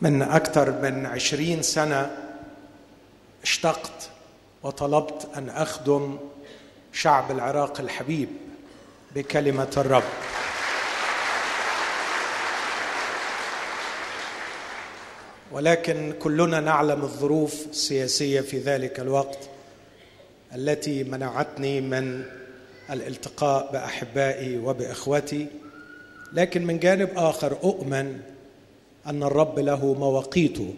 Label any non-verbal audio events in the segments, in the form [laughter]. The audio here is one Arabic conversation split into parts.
من أكثر من عشرين سنة اشتقت وطلبت أن أخدم شعب العراق الحبيب بكلمة الرب. ولكن كلنا نعلم الظروف السياسية في ذلك الوقت التي منعتني من الالتقاء بأحبائي وبإخوتي لكن من جانب آخر أؤمن أن الرب له مواقيته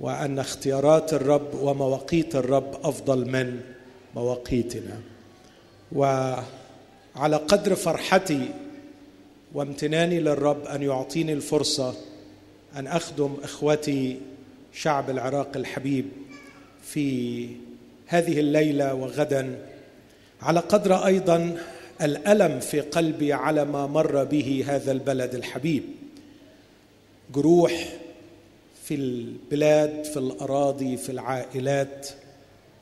وأن اختيارات الرب ومواقيت الرب أفضل من مواقيتنا. وعلى قدر فرحتي وامتناني للرب أن يعطيني الفرصة أن أخدم إخوتي شعب العراق الحبيب في هذه الليلة وغدا. على قدر أيضا الألم في قلبي على ما مر به هذا البلد الحبيب. جروح في البلاد في الأراضي في العائلات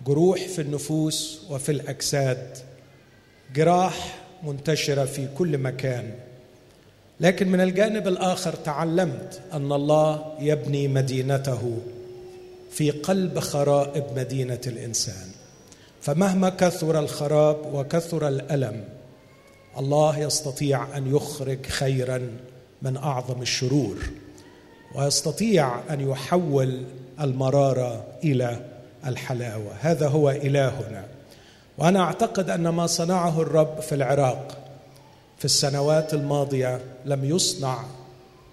جروح في النفوس وفي الأجساد. جراح منتشرة في كل مكان. لكن من الجانب الآخر تعلمت أن الله يبني مدينته في قلب خرائب مدينة الإنسان. فمهما كثر الخراب وكثر الألم الله يستطيع أن يخرج خيرا من أعظم الشرور. ويستطيع أن يحول المرارة إلى الحلاوة. هذا هو إلهنا. وأنا أعتقد أن ما صنعه الرب في العراق في السنوات الماضية لم يصنع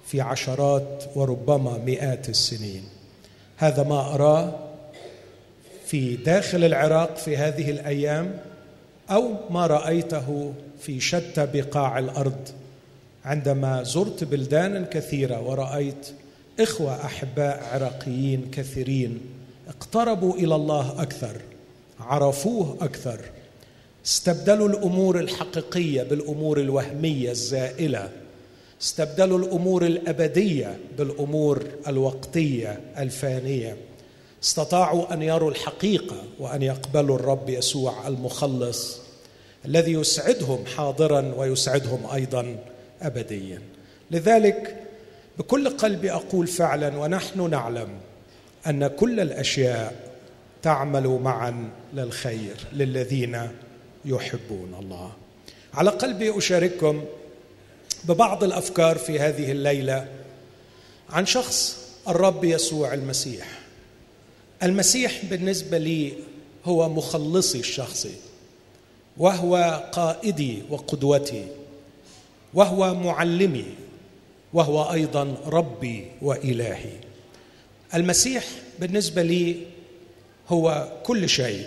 في عشرات وربما مئات السنين. هذا ما أراه في داخل العراق في هذه الأيام أو ما رأيته في شتى بقاع الأرض. عندما زرت بلدانا كثيرة ورأيت إخوة أحباء عراقيين كثيرين اقتربوا إلى الله أكثر عرفوه أكثر استبدلوا الأمور الحقيقية بالأمور الوهمية الزائلة استبدلوا الأمور الأبدية بالأمور الوقتية الفانية استطاعوا أن يروا الحقيقة وأن يقبلوا الرب يسوع المخلص الذي يسعدهم حاضرا ويسعدهم أيضا ابديا. لذلك بكل قلبي أقول فعلا ونحن نعلم أن كل الأشياء تعمل معا للخير للذين يحبون الله. على قلبي أشارككم ببعض الأفكار في هذه الليلة عن شخص الرب يسوع المسيح. المسيح بالنسبة لي هو مخلصي الشخصي وهو قائدي وقدوتي وهو معلمي وهو أيضا ربي وإلهي. المسيح بالنسبة لي هو كل شيء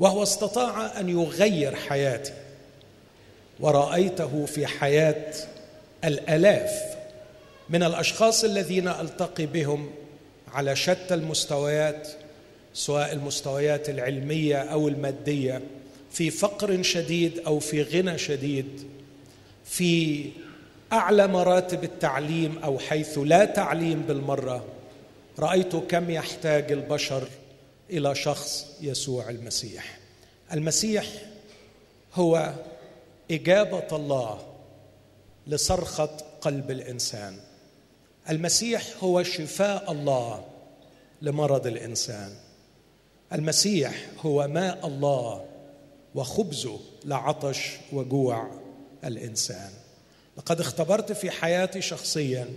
وهو استطاع أن يغير حياتي. ورأيته في حياة الألاف من الأشخاص الذين ألتقي بهم على شتى المستويات سواء المستويات العلمية أو المادية في فقر شديد أو في غنى شديد في اعلى مراتب التعليم أو حيث لا تعليم بالمرة. رأيت كم يحتاج البشر إلى شخص يسوع المسيح. المسيح هو إجابة الله لصرخة قلب الإنسان. المسيح هو شفاء الله لمرض الإنسان. المسيح هو ماء الله وخبزه لعطش وجوع الإنسان. لقد اختبرت في حياتي شخصيا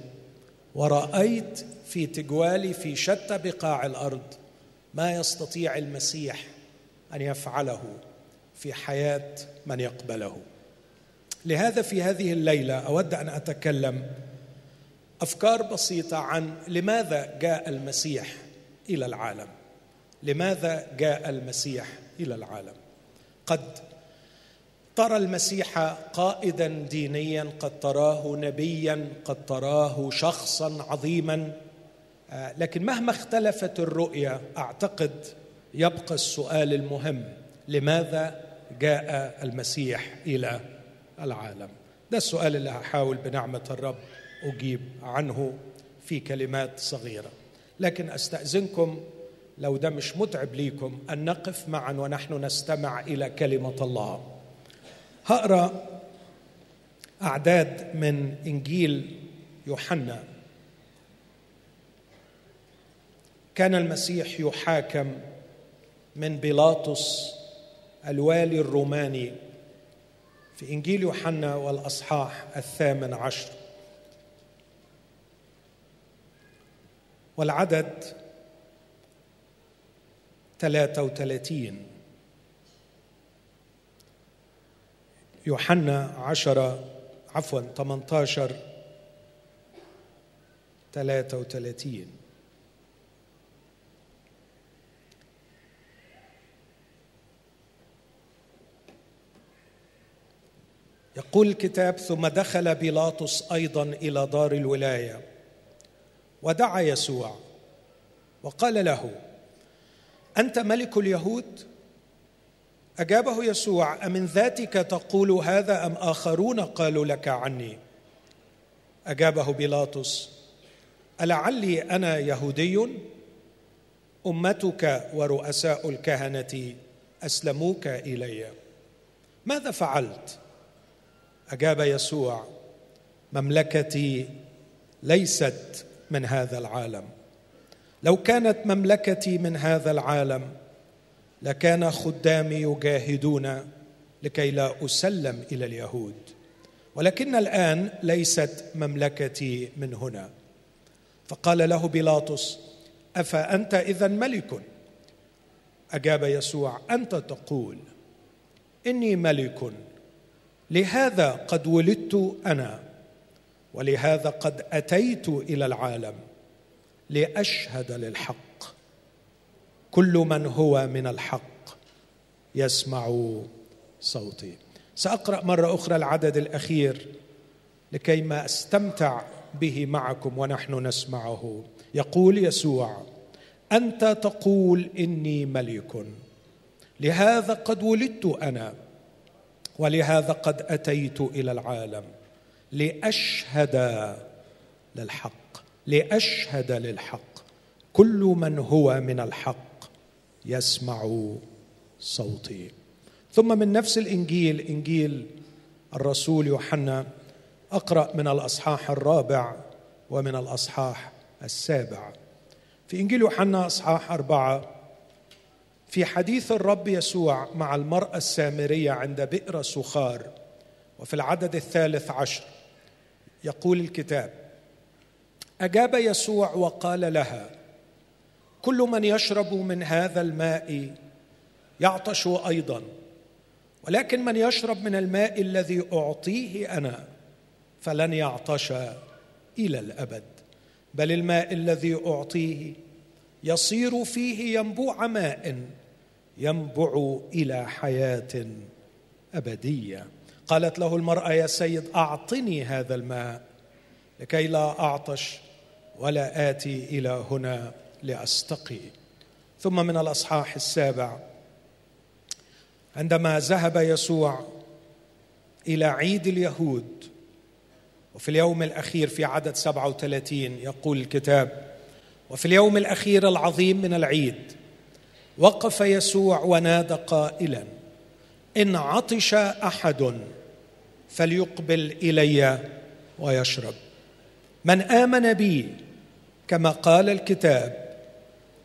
ورأيت في تجوالي في شتى بقاع الأرض ما يستطيع المسيح أن يفعله في حياة من يقبله. لهذا في هذه الليلة أود أن أتكلم أفكار بسيطة عن لماذا جاء المسيح إلى العالم. لماذا جاء المسيح إلى العالم؟ قد ترى المسيح قائدا دينيا قد تراه نبيا قد تراه شخصا عظيما. آه، لكن مهما اختلفت الرؤيه أعتقد يبقى السؤال المهم لماذا جاء المسيح إلى العالم؟ ده السؤال اللي هحاول بنعمة الرب أجيب عنه في كلمات صغيرة. لكن أستأذنكم لو ده مش متعب ليكم أن نقف معا ونحن نستمع إلى كلمة الله. هقرأ أعداد من إنجيل يوحنا. كان المسيح يحاكم من بيلاطس الوالي الروماني في إنجيل يوحنا والأصحاح الثامن عشر. والعدد 33 يوحنا عشرة عفوا 18 33 يقول الكتاب ثم دخل بيلاطس أيضا إلى دار الولاية ودعا يسوع وقال له أنت ملك اليهود؟ أجابه يسوع أمن ذاتك تقول هذا أم آخرون قالوا لك عني؟ أجابه بيلاطس ألعلي أنا يهودي؟ أمتك ورؤساء الكهنة أسلموك إلي. ماذا فعلت؟ أجاب يسوع مملكتي ليست من هذا العالم. لو كانت مملكتي من هذا العالم لكان خدامي يجاهدون لكي لا أسلم إلى اليهود. ولكن الآن ليست مملكتي من هنا. فقال له بيلاطس افانت اذا ملك؟ أجاب يسوع أنت تقول إني ملك لهذا قد ولدت أنا ولهذا قد أتيت إلى العالم لأشهد للحق. كل من هو من الحق يسمع صوتي. سأقرأ مرة أخرى العدد الأخير لكي ما أستمتع به معكم ونحن نسمعه. يقول يسوع أنت تقول إني ملك. لهذا قد ولدت أنا ولهذا قد أتيت إلى العالم. لأشهد للحق لأشهد للحق. كل من هو من الحق يسمع صوتي. ثم من نفس الإنجيل إنجيل الرسول يوحنا أقرأ من الأصحاح الرابع ومن الأصحاح السابع. في إنجيل يوحنا أصحاح أربعة في حديث الرب يسوع مع المرأة السامرية عند بئر سخار وفي العدد الثالث عشر يقول الكتاب أجاب يسوع وقال لها كل من يشرب من هذا الماء يعطش أيضا ولكن من يشرب من الماء الذي أعطيه أنا فلن يعطش إلى الأبد بل الماء الذي أعطيه يصير فيه ينبوع ماء ينبع إلى حياة أبدية. قالت له المرأة يا سيد أعطني هذا الماء لكي لا أعطش ولا آتي إلى هنا لأستقي. ثم من الأصحاح السابع. عندما ذهب يسوع إلى عيد اليهود وفي اليوم الأخير في عدد 37 يقول الكتاب وفي اليوم الأخير العظيم من العيد وقف يسوع ونادى قائلا إن عطش أحد فليقبل إلي ويشرب. من آمن بي؟ كما قال الكتاب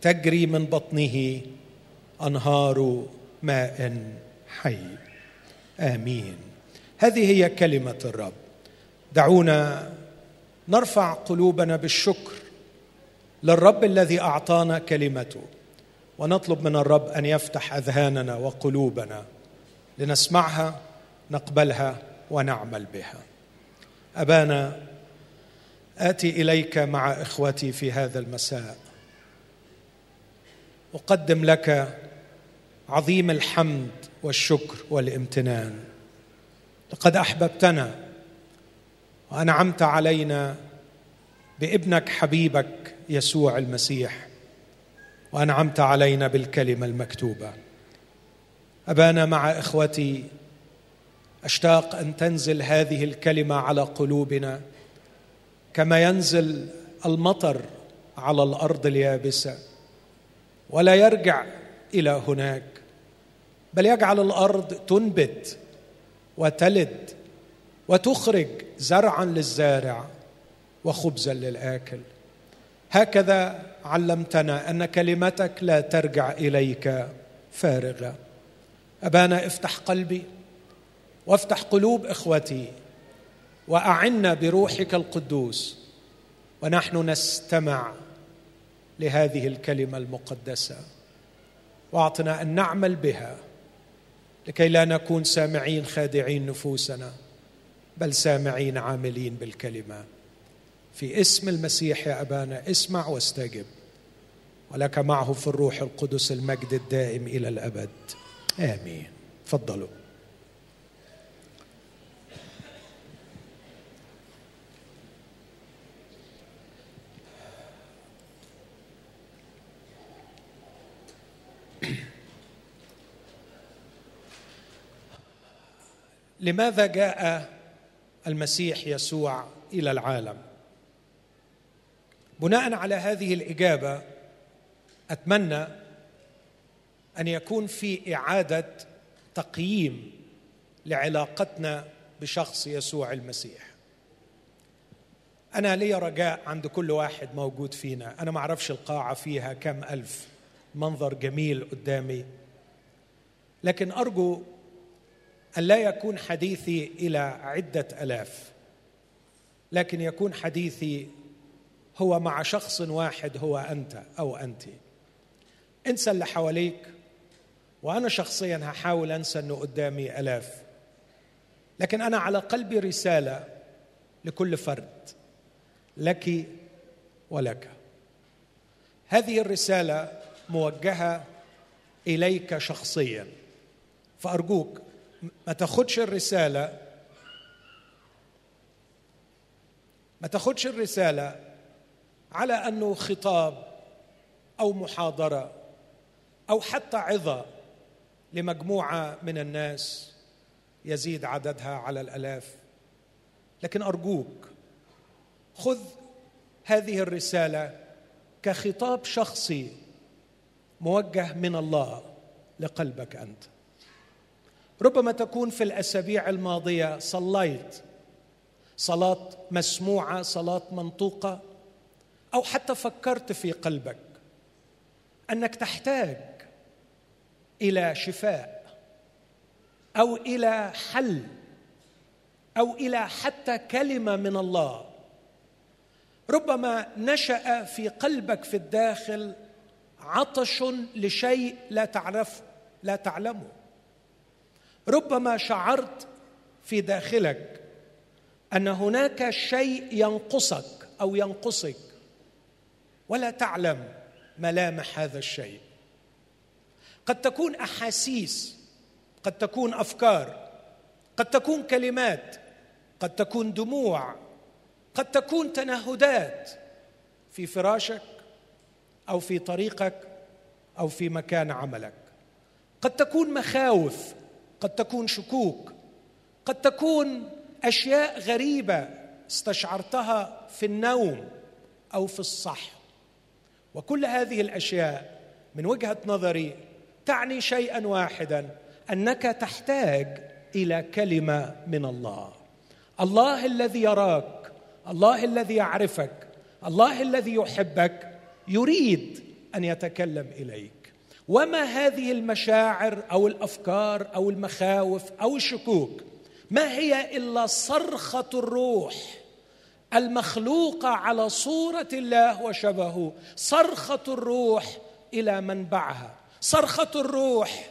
تجري من بطنه أنهار ماء حي. آمين. هذه هي كلمة الرب. دعونا نرفع قلوبنا بالشكر للرب الذي أعطانا كلمته ونطلب من الرب أن يفتح أذهاننا وقلوبنا لنسمعها نقبلها ونعمل بها. أبانا آتي إليك مع إخوتي في هذا المساء. أقدم لك عظيم الحمد والشكر والامتنان. لقد أحببتنا وأنعمت علينا بابنك حبيبك يسوع المسيح وأنعمت علينا بالكلمة المكتوبة. أبانا مع إخوتي أشتاق أن تنزل هذه الكلمة على قلوبنا كما ينزل المطر على الأرض اليابسة. ولا يرجع إلى هناك بل يجعل الأرض تنبت وتلد وتخرج زرعا للزارع وخبزا للآكل. هكذا علمتنا أن كلمتك لا ترجع إليك فارغة. أبانا افتح قلبي وافتح قلوب إخوتي وأعنا بروحك القدوس ونحن نستمع لهذه الكلمة المقدسة. وأعطنا أن نعمل بها لكي لا نكون سامعين خادعين نفوسنا بل سامعين عاملين بالكلمة. في اسم المسيح يا أبانا اسمع واستجب. ولك معه في الروح القدس المجد الدائم إلى الأبد. آمين. تفضلوا. لماذا جاء المسيح يسوع إلى العالم؟ بناء على هذه الإجابة أتمنى أن يكون في إعادة تقييم لعلاقتنا بشخص يسوع المسيح. أنا لي رجاء عند كل واحد موجود فينا. أنا ما أعرفش القاعة فيها كم ألف منظر جميل قدامي. لكن أرجو أن لا يكون حديثي إلى عدة آلاف لكن يكون حديثي هو مع شخص واحد هو أنت أو أنت. انسى اللي حواليك وأنا شخصيا هحاول أنسى إنه قدامي آلاف لكن أنا على قلبي رسالة لكل فرد لك ولك. هذه الرسالة موجهة إليك شخصيا فأرجوك ما تاخدش الرسالة ما تاخدش الرسالة على أنه خطاب أو محاضرة أو حتى عظة لمجموعة من الناس يزيد عددها على الألاف. لكن أرجوك خذ هذه الرسالة كخطاب شخصي موجه من الله لقلبك أنت. ربما تكون في الأسابيع الماضية صليت. صلاة مسموعة صلاة منطوقة أو حتى فكرت في قلبك أنك تحتاج إلى شفاء أو إلى حل أو إلى حتى كلمة من الله. ربما نشأ في قلبك في الداخل عطش لشيء لا تعرفه لا تعلمه. ربما شعرت في داخلك أن هناك شيء ينقصك أو ينقصك. ولا تعلم ملامح هذا الشيء. قد تكون أحاسيس قد تكون أفكار قد تكون كلمات قد تكون دموع قد تكون تنهدات في فراشك أو في طريقك أو في مكان عملك. قد تكون مخاوف قد تكون شكوك قد تكون أشياء غريبة استشعرتها في النوم أو في الصح وكل هذه الأشياء من وجهة نظري تعني شيئا واحدا أنك تحتاج إلى كلمة من الله. الله الذي يراك الله الذي يعرفك الله الذي يحبك يريد أن يتكلم إليك. وما هذه المشاعر أو الأفكار أو المخاوف أو الشكوك؟ ما هي إلا صرخة الروح المخلوقة على صورة الله وشبهه؟ صرخة الروح إلى منبعها. صرخة الروح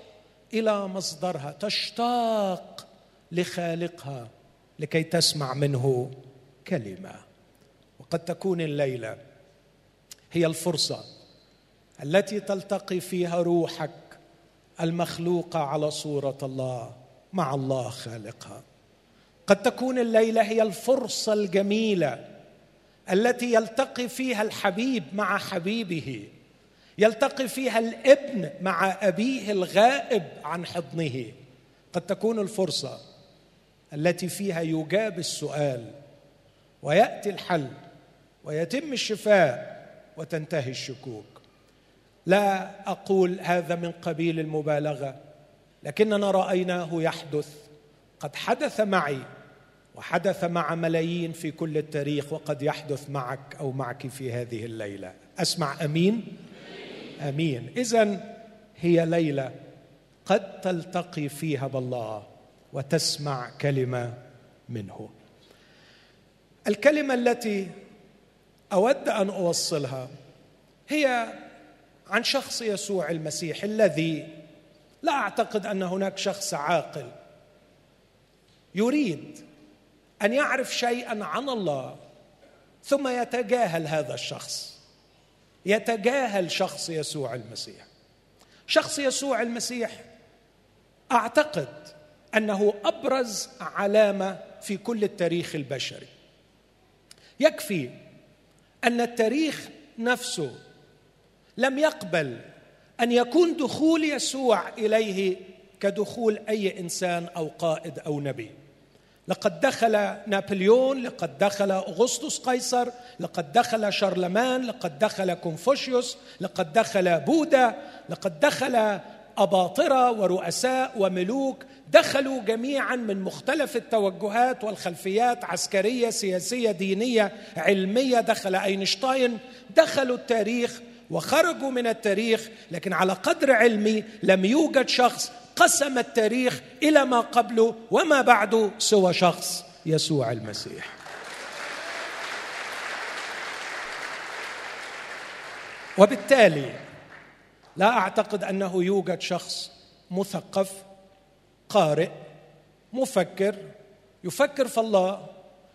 إلى مصدرها. تشتاق لخالقها لكي تسمع منه كلمة. وقد تكون الليلة هي الفرصة التي تلتقي فيها روحك المخلوقه على صورة الله مع الله خالقها. قد تكون الليلة هي الفرصة الجميلة التي يلتقي فيها الحبيب مع حبيبه يلتقي فيها الابن مع أبيه الغائب عن حضنه. قد تكون الفرصة التي فيها يجاب السؤال ويأتي الحل ويتم الشفاء وتنتهي الشكوك. لا أقول هذا من قبيل المبالغة لكننا رأيناه يحدث. قد حدث معي وحدث مع ملايين في كل التاريخ وقد يحدث معك أو معك في هذه الليلة. أسمع أمين؟ أمين. اذا هي ليلة قد تلتقي فيها بالله وتسمع كلمة منه. الكلمة التي أود أن أوصلها هي عن شخص يسوع المسيح الذي لا أعتقد أن هناك شخص عاقل يريد أن يعرف شيئا عن الله ثم يتجاهل هذا الشخص. يتجاهل شخص يسوع المسيح. شخص يسوع المسيح أعتقد أنه أبرز علامة في كل التاريخ البشري. يكفي أن التاريخ نفسه لم يقبل أن يكون دخول يسوع إليه كدخول أي إنسان أو قائد أو نبي. لقد دخل نابليون لقد دخل أغسطس قيصر لقد دخل شارلمان لقد دخل كونفوشيوس لقد دخل بوذا لقد دخل أباطرة ورؤساء وملوك. دخلوا جميعا من مختلف التوجهات والخلفيات عسكرية سياسية دينية علمية. دخل أينشتاين. دخلوا التاريخ وخرجوا من التاريخ لكن على قدر علمي لم يوجد شخص قسم التاريخ إلى ما قبله وما بعده سوى شخص يسوع المسيح. وبالتالي لا أعتقد أنه يوجد شخص مثقف قارئ مفكر يفكر في الله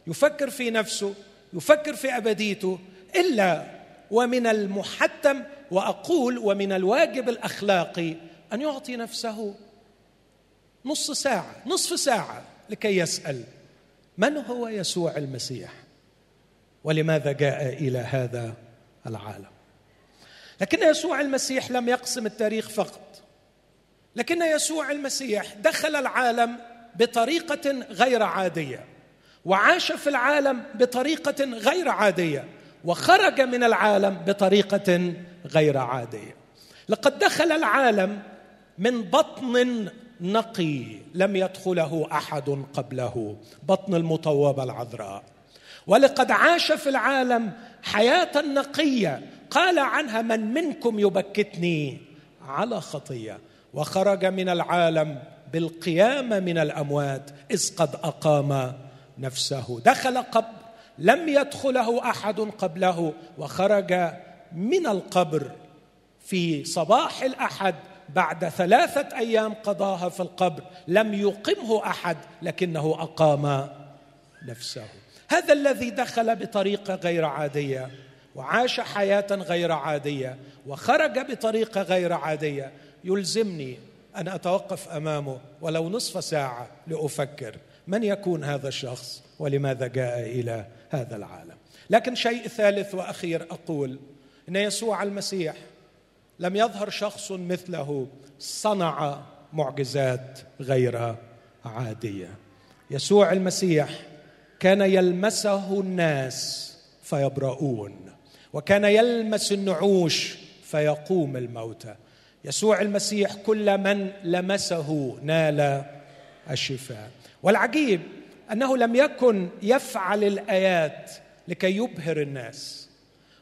يفكر في نفسه يفكر في أبديته إلا ومن المحتم وأقول ومن الواجب الأخلاقي أن يعطي نفسه نص ساعة نصف ساعة لكي يسأل من هو يسوع المسيح؟ ولماذا جاء إلى هذا العالم؟ لكن يسوع المسيح لم يقسم التاريخ فقط. لكن يسوع المسيح دخل العالم بطريقة غير عادية وعاش في العالم بطريقة غير عادية. وخرج من العالم بطريقة غير عادية. لقد دخل العالم من بطن نقي لم يدخله أحد قبله بطن المطوبة العذراء. ولقد عاش في العالم حياة نقية. قال عنها من منكم يبكتني؟ على خطية. وخرج من العالم بالقيامه من الأموات إذ قد أقام نفسه. دخل قبر لم يدخله أحد قبله وخرج من القبر في صباح الأحد بعد ثلاثة أيام قضاها في القبر. لم يقمه أحد لكنه أقام نفسه. هذا الذي دخل بطريقة غير عادية وعاش حياة غير عادية وخرج بطريقة غير عادية. يلزمني أن أتوقف أمامه ولو نصف ساعة لأفكر من يكون هذا الشخص ولماذا جاء إلى هذا العالم. لكن شيء ثالث وأخير أقول إن يسوع المسيح لم يظهر شخص مثله صنع معجزات غير عادية. يسوع المسيح كان يلمسه الناس فيبرؤون وكان يلمس النعوش فيقوم الموتى يسوع المسيح كل من لمسه نال الشفاء. والعجيب أنه لم يكن يفعل الآيات لكي يبهر الناس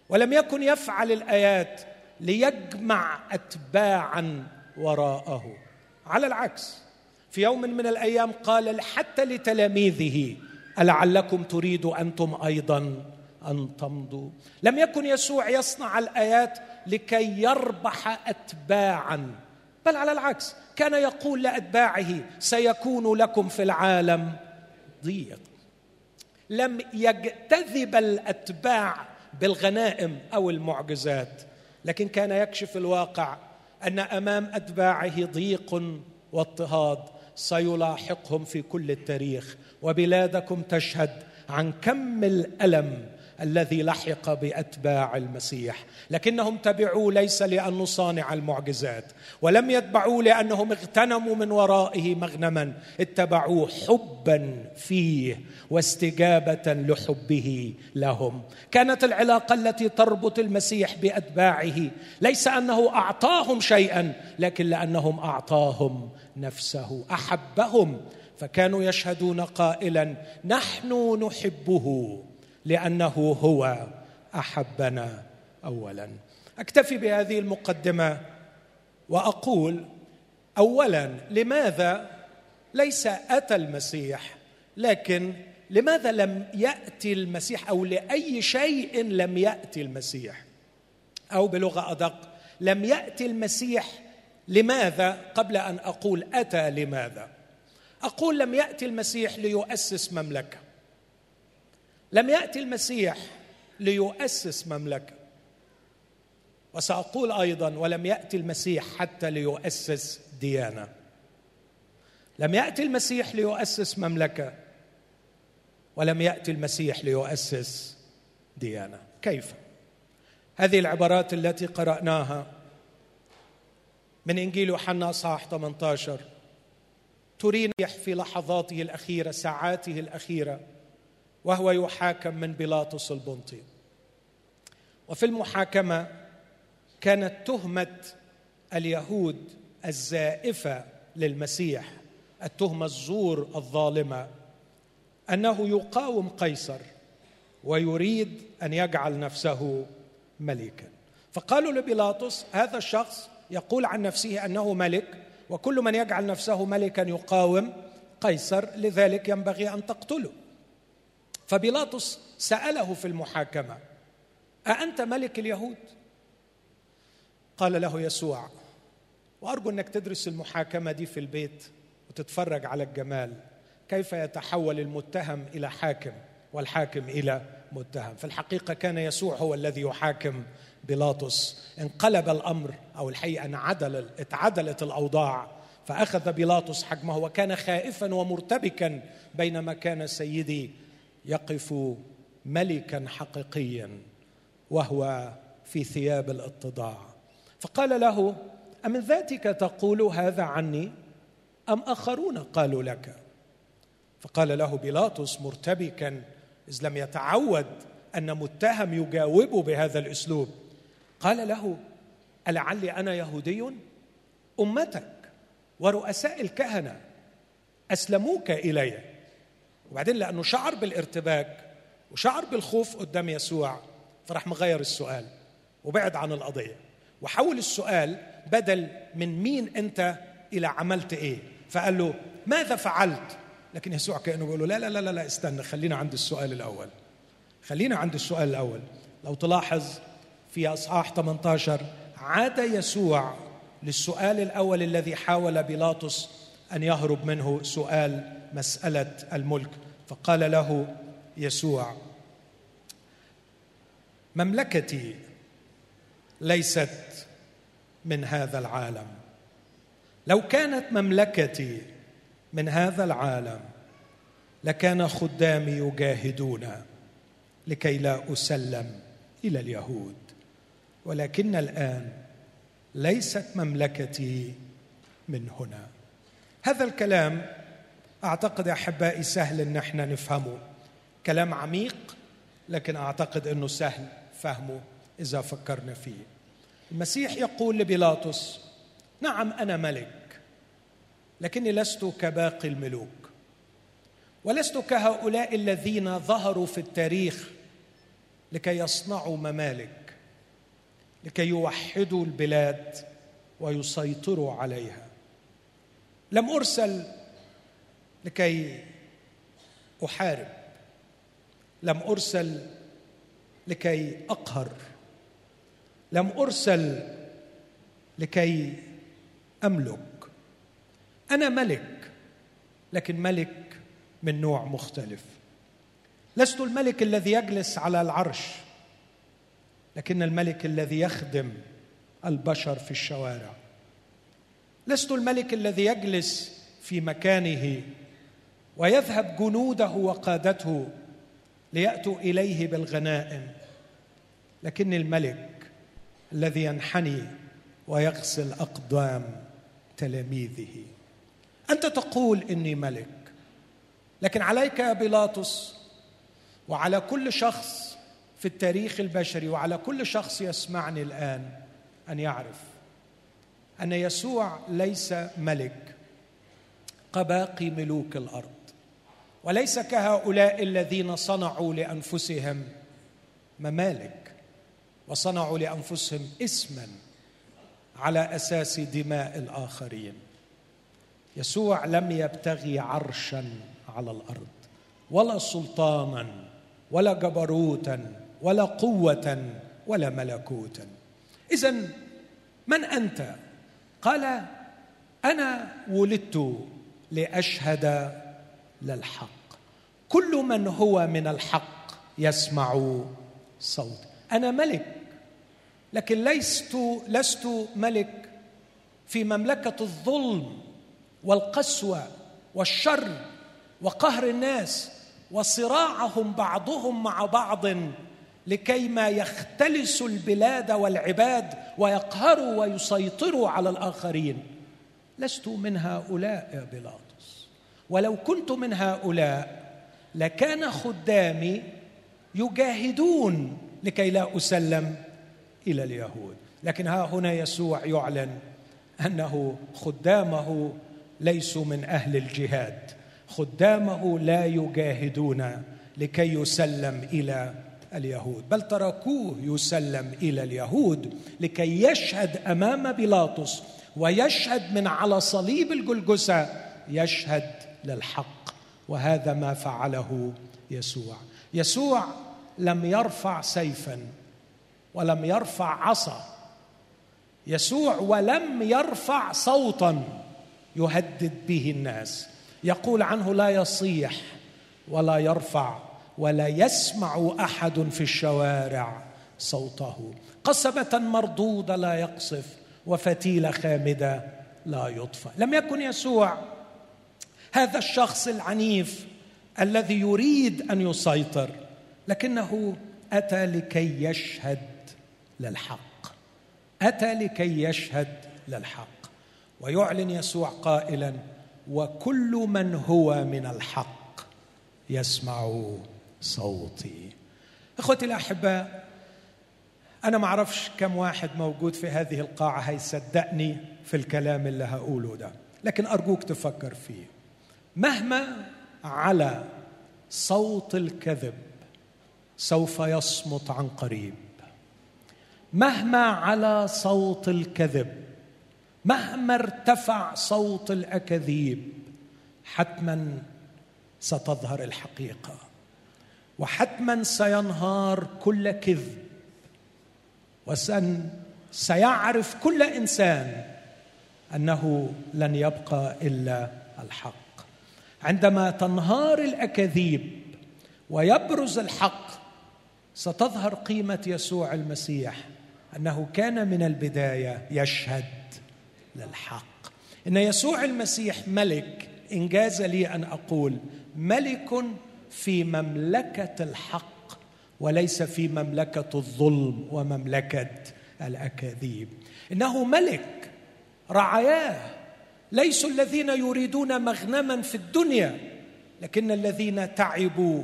ولم يكن يفعل الآيات ليجمع اتباعا وراءه. على العكس في يوم من الأيام قال حتى لتلاميذه ألعلكم تريدوا أنتم أيضا أن تمضوا؟ لم يكن يسوع يصنع الآيات لكي يربح أتباعا بل على العكس كان يقول لأتباعه سيكون لكم في العالم ضيق لم يجتذب الأتباع بالغنائم أو المعجزات لكن كان يكشف الواقع أن أمام أتباعه ضيق واضطهاد سيلاحقهم في كل التاريخ وبلادكم تشهد عن كم الألم الذي لحق بأتباع المسيح. لكنهم تبعوه ليس لأن نصانع المعجزات ولم يتبعوه لأنهم اغتنموا من ورائه مغنما. اتبعوه حبا فيه واستجابة لحبه لهم. كانت العلاقة التي تربط المسيح بأتباعه ليس أنه أعطاهم شيئا لكن لأنهم أعطاهم نفسه أحبهم. فكانوا يشهدون قائلا نحن نحبه. لأنه هو أحبنا اولا. أكتفي بهذه المقدمة وأقول اولا لماذا ليس أتى المسيح؟ لكن لماذا لم يأتي المسيح؟ أو لأي شيء لم يأتي المسيح؟ أو بلغة أدق لم يأتي المسيح لماذا؟ قبل أن أقول أتى لماذا؟ أقول لم يأتي المسيح ليؤسس مملكة. لم يأتي المسيح ليؤسس مملكة. وسأقول أيضا ولم يأتي المسيح حتى ليؤسس ديانة. لم يأتي المسيح ليؤسس مملكة. ولم يأتي المسيح ليؤسس ديانة. كيف؟ هذه العبارات التي قرأناها من إنجيل يوحنا اصحاح 18 ترينا في لحظاته الأخيرة ساعاته الأخيرة وهو يحاكم من بيلاطس البنطي وفي المحاكمة كانت تهمة اليهود الزائفة للمسيح التهمة الزور الظالمة أنه يقاوم قيصر ويريد أن يجعل نفسه ملكا. فقالوا لبيلاطس هذا الشخص يقول عن نفسه أنه ملك وكل من يجعل نفسه ملكا يقاوم قيصر لذلك ينبغي أن تقتله. فبيلاطس سأله في المحاكمة أأنت ملك اليهود؟ قال له يسوع وأرجو أنك تدرس المحاكمة دي في البيت وتتفرج على الجمال كيف يتحول المتهم إلى حاكم والحاكم إلى متهم. في الحقيقة كان يسوع هو الذي يحاكم بيلاطس. انقلب الأمر أو الحقيقة انعدل اتعدلت الأوضاع فأخذ بيلاطس حجمه وكان خائفا ومرتبكا بينما كان سيدي يقف ملكا حقيقيا وهو في ثياب الإتضاع. فقال له أمن ذاتك تقول هذا عني؟ أم آخرون قالوا لك؟ فقال له بيلاطس مرتبكا إذ لم يتعود أن متهم يجاوبه بهذا الأسلوب. قال له ألعلي أنا يهودي؟ أمتك ورؤساء الكهنة أسلموك إلي. وبعدين لأنه شعر بالارتباك وشعر بالخوف قدام يسوع فراح مغير السؤال وبعد عن القضية. وحول السؤال بدل من مين أنت إلى عملت إيه. فقال له ماذا فعلت؟ لكن يسوع كأنه بيقول له لا لا لا لا استنى خلينا عند السؤال الأول. خلينا عند السؤال الأول. لو تلاحظ في أصحاح 18 عاد يسوع للسؤال الأول الذي حاول بيلاطس أن يهرب منه سؤال مسألة الملك. فقال له يسوع مملكتي ليست من هذا العالم. لو كانت مملكتي من هذا العالم لكان خدامي يجاهدون لكي لا أسلم إلى اليهود. ولكن الآن ليست مملكتي من هنا. هذا الكلام أعتقد أحبائي سهل إن إحنا نفهمه. كلام عميق لكن أعتقد إنه سهل فهمه إذا فكرنا فيه. المسيح يقول لبيلاطس نعم أنا ملك لكني لست كباقي الملوك. ولست كهؤلاء الذين ظهروا في التاريخ لكي يصنعوا ممالك لكي يوحدوا البلاد ويسيطروا عليها. لم أرسل لكي أحارب. لم أرسل لكي أقهر. لم أرسل لكي أملك. أنا ملك لكن ملك من نوع مختلف. لست الملك الذي يجلس على العرش لكن الملك الذي يخدم البشر في الشوارع. لست الملك الذي يجلس في مكانه ويذهب جنوده وقادته ليأتوا إليه بالغنائم. لكن الملك الذي ينحني ويغسل أقدام تلاميذه. أنت تقول إني ملك لكن عليك يا بيلاطس وعلى كل شخص في التاريخ البشري وعلى كل شخص يسمعني الآن أن يعرف أن يسوع ليس ملك كباقي ملوك الأرض. وليس كهؤلاء الذين صنعوا لأنفسهم ممالك وصنعوا لأنفسهم اسما على أساس دماء الآخرين. يسوع لم يبتغي عرشا على الأرض ولا سلطانا ولا جبروتا ولا قوة ولا ملكوتا اذا من أنت؟ قال أنا ولدت لأشهد للحق كل من هو من الحق يسمع صوت. أنا ملك لكن لست لست ملك في مملكة الظلم والقسوة والشر وقهر الناس وصراعهم بعضهم مع بعض لكيما يختلسوا البلاد والعباد ويقهروا ويسيطروا على الآخرين. لست من هؤلاء يا بيلاطس ولو كنت من هؤلاء لكان خدامي يجاهدون لكي لا أسلم إلى اليهود. لكن ها هنا يسوع يعلن أنه خدامه ليسوا من أهل الجهاد. خدامه لا يجاهدون لكي يسلم إلى اليهود. بل تركوه يسلم إلى اليهود لكي يشهد أمام بيلاطس ويشهد من على صليب الجلجسه يشهد للحق وهذا ما فعله يسوع. يسوع لم يرفع سيفا ولم يرفع عصا. يسوع ولم يرفع صوتا يهدد به الناس. يقول عنه لا يصيح ولا يرفع ولا يسمع أحد في الشوارع صوته. قصبه مردودة لا يقصف وفتيلة خامدة لا يطفى لم يكن يسوع هذا الشخص العنيف الذي يريد أن يسيطر لكنه أتى لكي يشهد للحق. أتى لكي يشهد للحق. ويعلن يسوع قائلا وكل من هو من الحق يسمع صوتي. إخوتي الأحباء أنا ما أعرفش كم واحد موجود في هذه القاعة هيصدقني في الكلام اللي هقوله ده لكن أرجوك تفكر فيه. مهما على صوت الكذب سوف يصمت عن قريب. مهما على صوت الكذب مهما ارتفع صوت الأكاذيب حتما ستظهر الحقيقة وحتما سينهار كل كذب وسن سيعرف كل إنسان أنه لن يبقى إلا الحق. عندما تنهار الأكاذيب ويبرز الحق ستظهر قيمة يسوع المسيح أنه كان من البداية يشهد للحق. إن يسوع المسيح ملك إنجاز لي أن أقول ملك في مملكة الحق وليس في مملكة الظلم ومملكة الأكاذيب. إنه ملك رعاياه ليسوا الذين يريدون مغنما في الدنيا لكن الذين تعبوا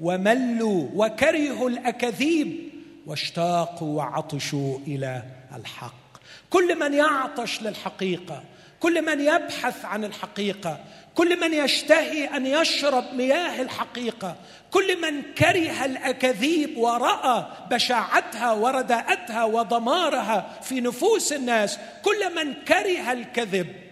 وملوا وكرهوا الأكاذيب واشتاقوا وعطشوا إلى الحق. كل من يعطش للحقيقة كل من يبحث عن الحقيقة كل من يشتهي أن يشرب مياه الحقيقة كل من كره الأكاذيب ورأى بشاعتها ورداءتها ودمارها في نفوس الناس كل من كره الكذب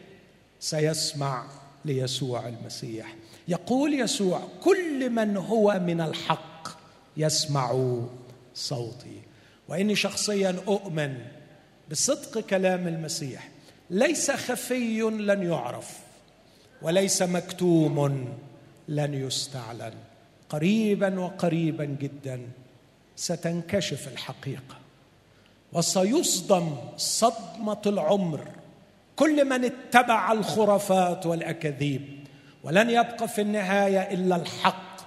سيسمع ليسوع المسيح. يقول يسوع كل من هو من الحق يسمع صوتي. وإني شخصيا أؤمن بصدق كلام المسيح. ليس خفي لن يعرف وليس مكتوم لن يستعلن. قريبا وقريبا جدا ستنكشف الحقيقة. وسيصدم صدمة العمر كل من اتبع الخرافات والأكاذيب ولن يبقى في النهاية إلا الحق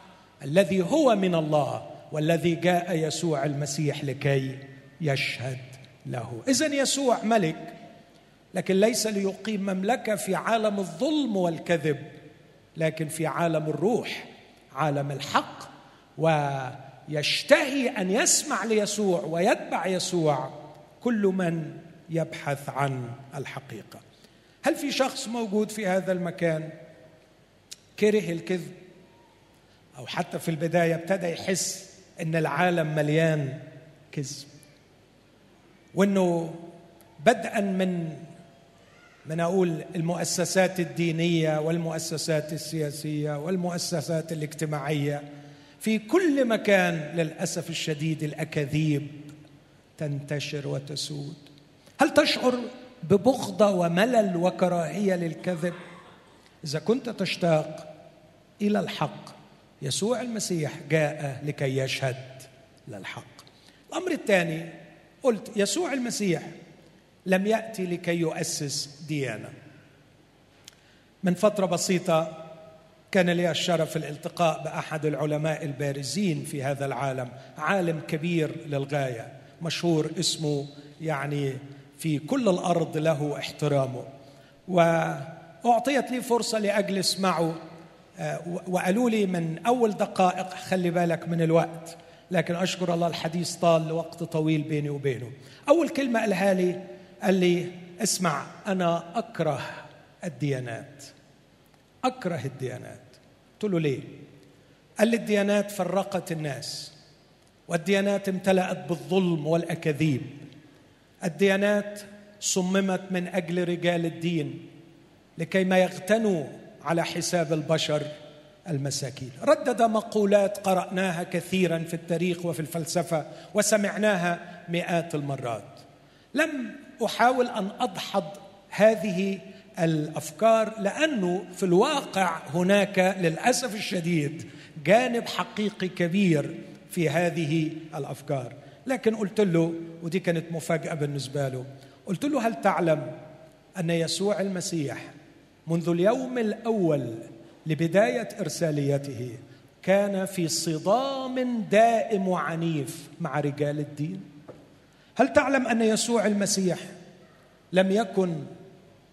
الذي هو من الله والذي جاء يسوع المسيح لكي يشهد له. اذا يسوع ملك لكن ليس ليقيم مملكة في عالم الظلم والكذب لكن في عالم الروح عالم الحق ويشتهي أن يسمع ليسوع ويتبع يسوع كل من يبحث عن الحقيقة. هل في شخص موجود في هذا المكان كره الكذب؟ أو حتى في البداية ابتدى يحس إن العالم مليان كذب. وإنه بدءا من من أقول المؤسسات الدينية والمؤسسات السياسية والمؤسسات الاجتماعية في كل مكان للأسف الشديد الأكاذيب تنتشر وتسود. هل تشعر ببغضة وملل وكراهية للكذب؟ إذا كنت تشتاق إلى الحق يسوع المسيح جاء لكي يشهد للحق. الأمر الثاني قلت يسوع المسيح لم يأتي لكي يؤسس ديانة. من فترة بسيطة كان لي الشرف الالتقاء بأحد العلماء البارزين في هذا العالم عالم كبير للغاية مشهور اسمه يعني في كل الأرض له احترامه. واعطيت لي فرصة لأجلس معه آه، وقالوا لي من أول دقائق خلي بالك من الوقت لكن أشكر الله الحديث طال لوقت طويل بيني وبينه. أول كلمة قالها لي قال لي اسمع أنا أكره الديانات. أكره الديانات. قلت له ليه؟ قال لي الديانات فرقت الناس والديانات امتلأت بالظلم والأكاذيب. الديانات صممت من أجل رجال الدين لكي ما يغتنوا على حساب البشر المساكين. ردد مقولات قرأناها كثيرا في التاريخ وفي الفلسفة وسمعناها مئات المرات. لم أحاول أن أدحض هذه الأفكار لأنه في الواقع هناك للأسف الشديد جانب حقيقي كبير في هذه الأفكار. لكن قلت له ودي كانت مفاجأة بالنسبة له قلت له هل تعلم أن يسوع المسيح منذ اليوم الأول لبداية إرساليته كان في صدام دائم وعنيف مع رجال الدين؟ هل تعلم أن يسوع المسيح لم يكن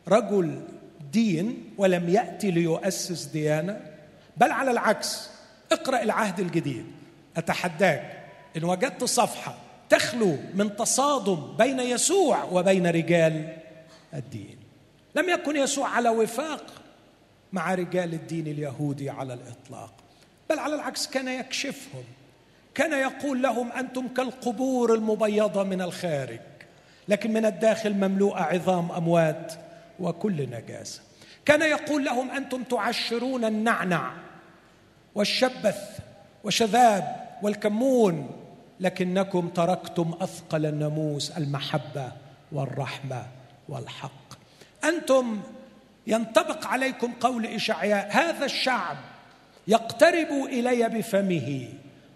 رجل دين ولم يأتي ليؤسس ديانة؟ بل على العكس اقرأ العهد الجديد أتحداك إن وجدت صفحة تخلو من تصادم بين يسوع وبين رجال الدين. لم يكن يسوع على وفاق مع رجال الدين اليهودي على الإطلاق بل على العكس كان يكشفهم كان يقول لهم أنتم كالقبور المبيضة من الخارج لكن من الداخل مملوءة عظام أموات وكل نجاسة. كان يقول لهم أنتم تعشرون النعنع والشبث وشذاب والكمون لكنكم تركتم أثقل الناموس المحبة والرحمة والحق. أنتم ينطبق عليكم قول إشعياء هذا الشعب يقترب إلي بفمه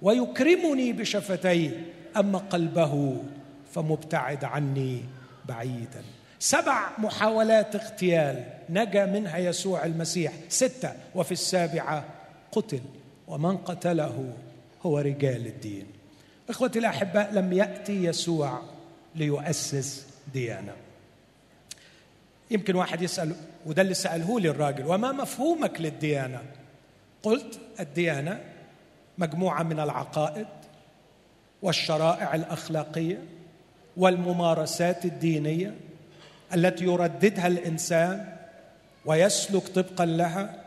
ويكرمني بشفتيه أما قلبه فمبتعد عني بعيدا. سبع محاولات اغتيال نجا منها يسوع المسيح. ستة وفي السابعة قتل ومن قتله هو رجال الدين. إخوتي الاحباء لم يأتي يسوع ليؤسس ديانه يمكن واحد يسأل وده اللي ساله لي الراجل وما مفهومك للديانة؟ قلت الديانة مجموعة من العقائد والشرائع الأخلاقية والممارسات الدينية التي يرددها الإنسان ويسلك طبقا لها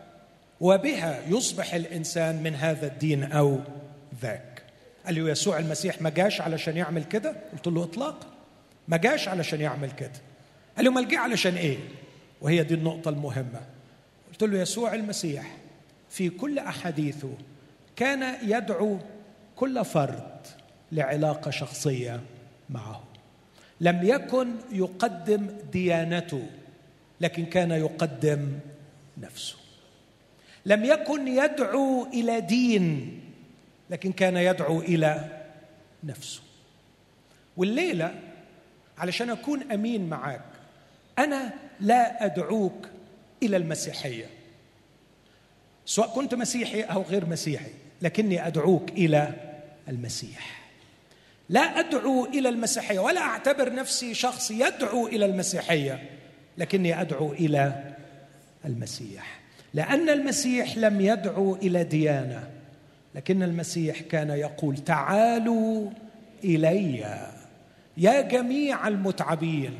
وبها يصبح الإنسان من هذا الدين أو ذاك. قال له يسوع المسيح ما جاش علشان يعمل كده؟ قلت له اطلاقا. ما جاش علشان يعمل كده. قال له أمال جه علشان إيه؟ وهي دي النقطة المهمة. قلت له يسوع المسيح في كل أحاديثه كان يدعو كل فرد لعلاقة شخصية معه. لم يكن يقدم ديانته لكن كان يقدم نفسه. لم يكن يدعو إلى دين لكن كان يدعو إلى نفسه. والليلة علشان أكون أمين معاك أنا لا أدعوك إلى المسيحية. سواء كنت مسيحي أو غير مسيحي لكني أدعوك إلى المسيح. لا أدعو إلى المسيحية ولا أعتبر نفسي شخص يدعو إلى المسيحية لكني أدعو إلى المسيح. لأن المسيح لم يدعو إلى ديانة. لكن المسيح كان يقول تعالوا إلي يا جميع المتعبين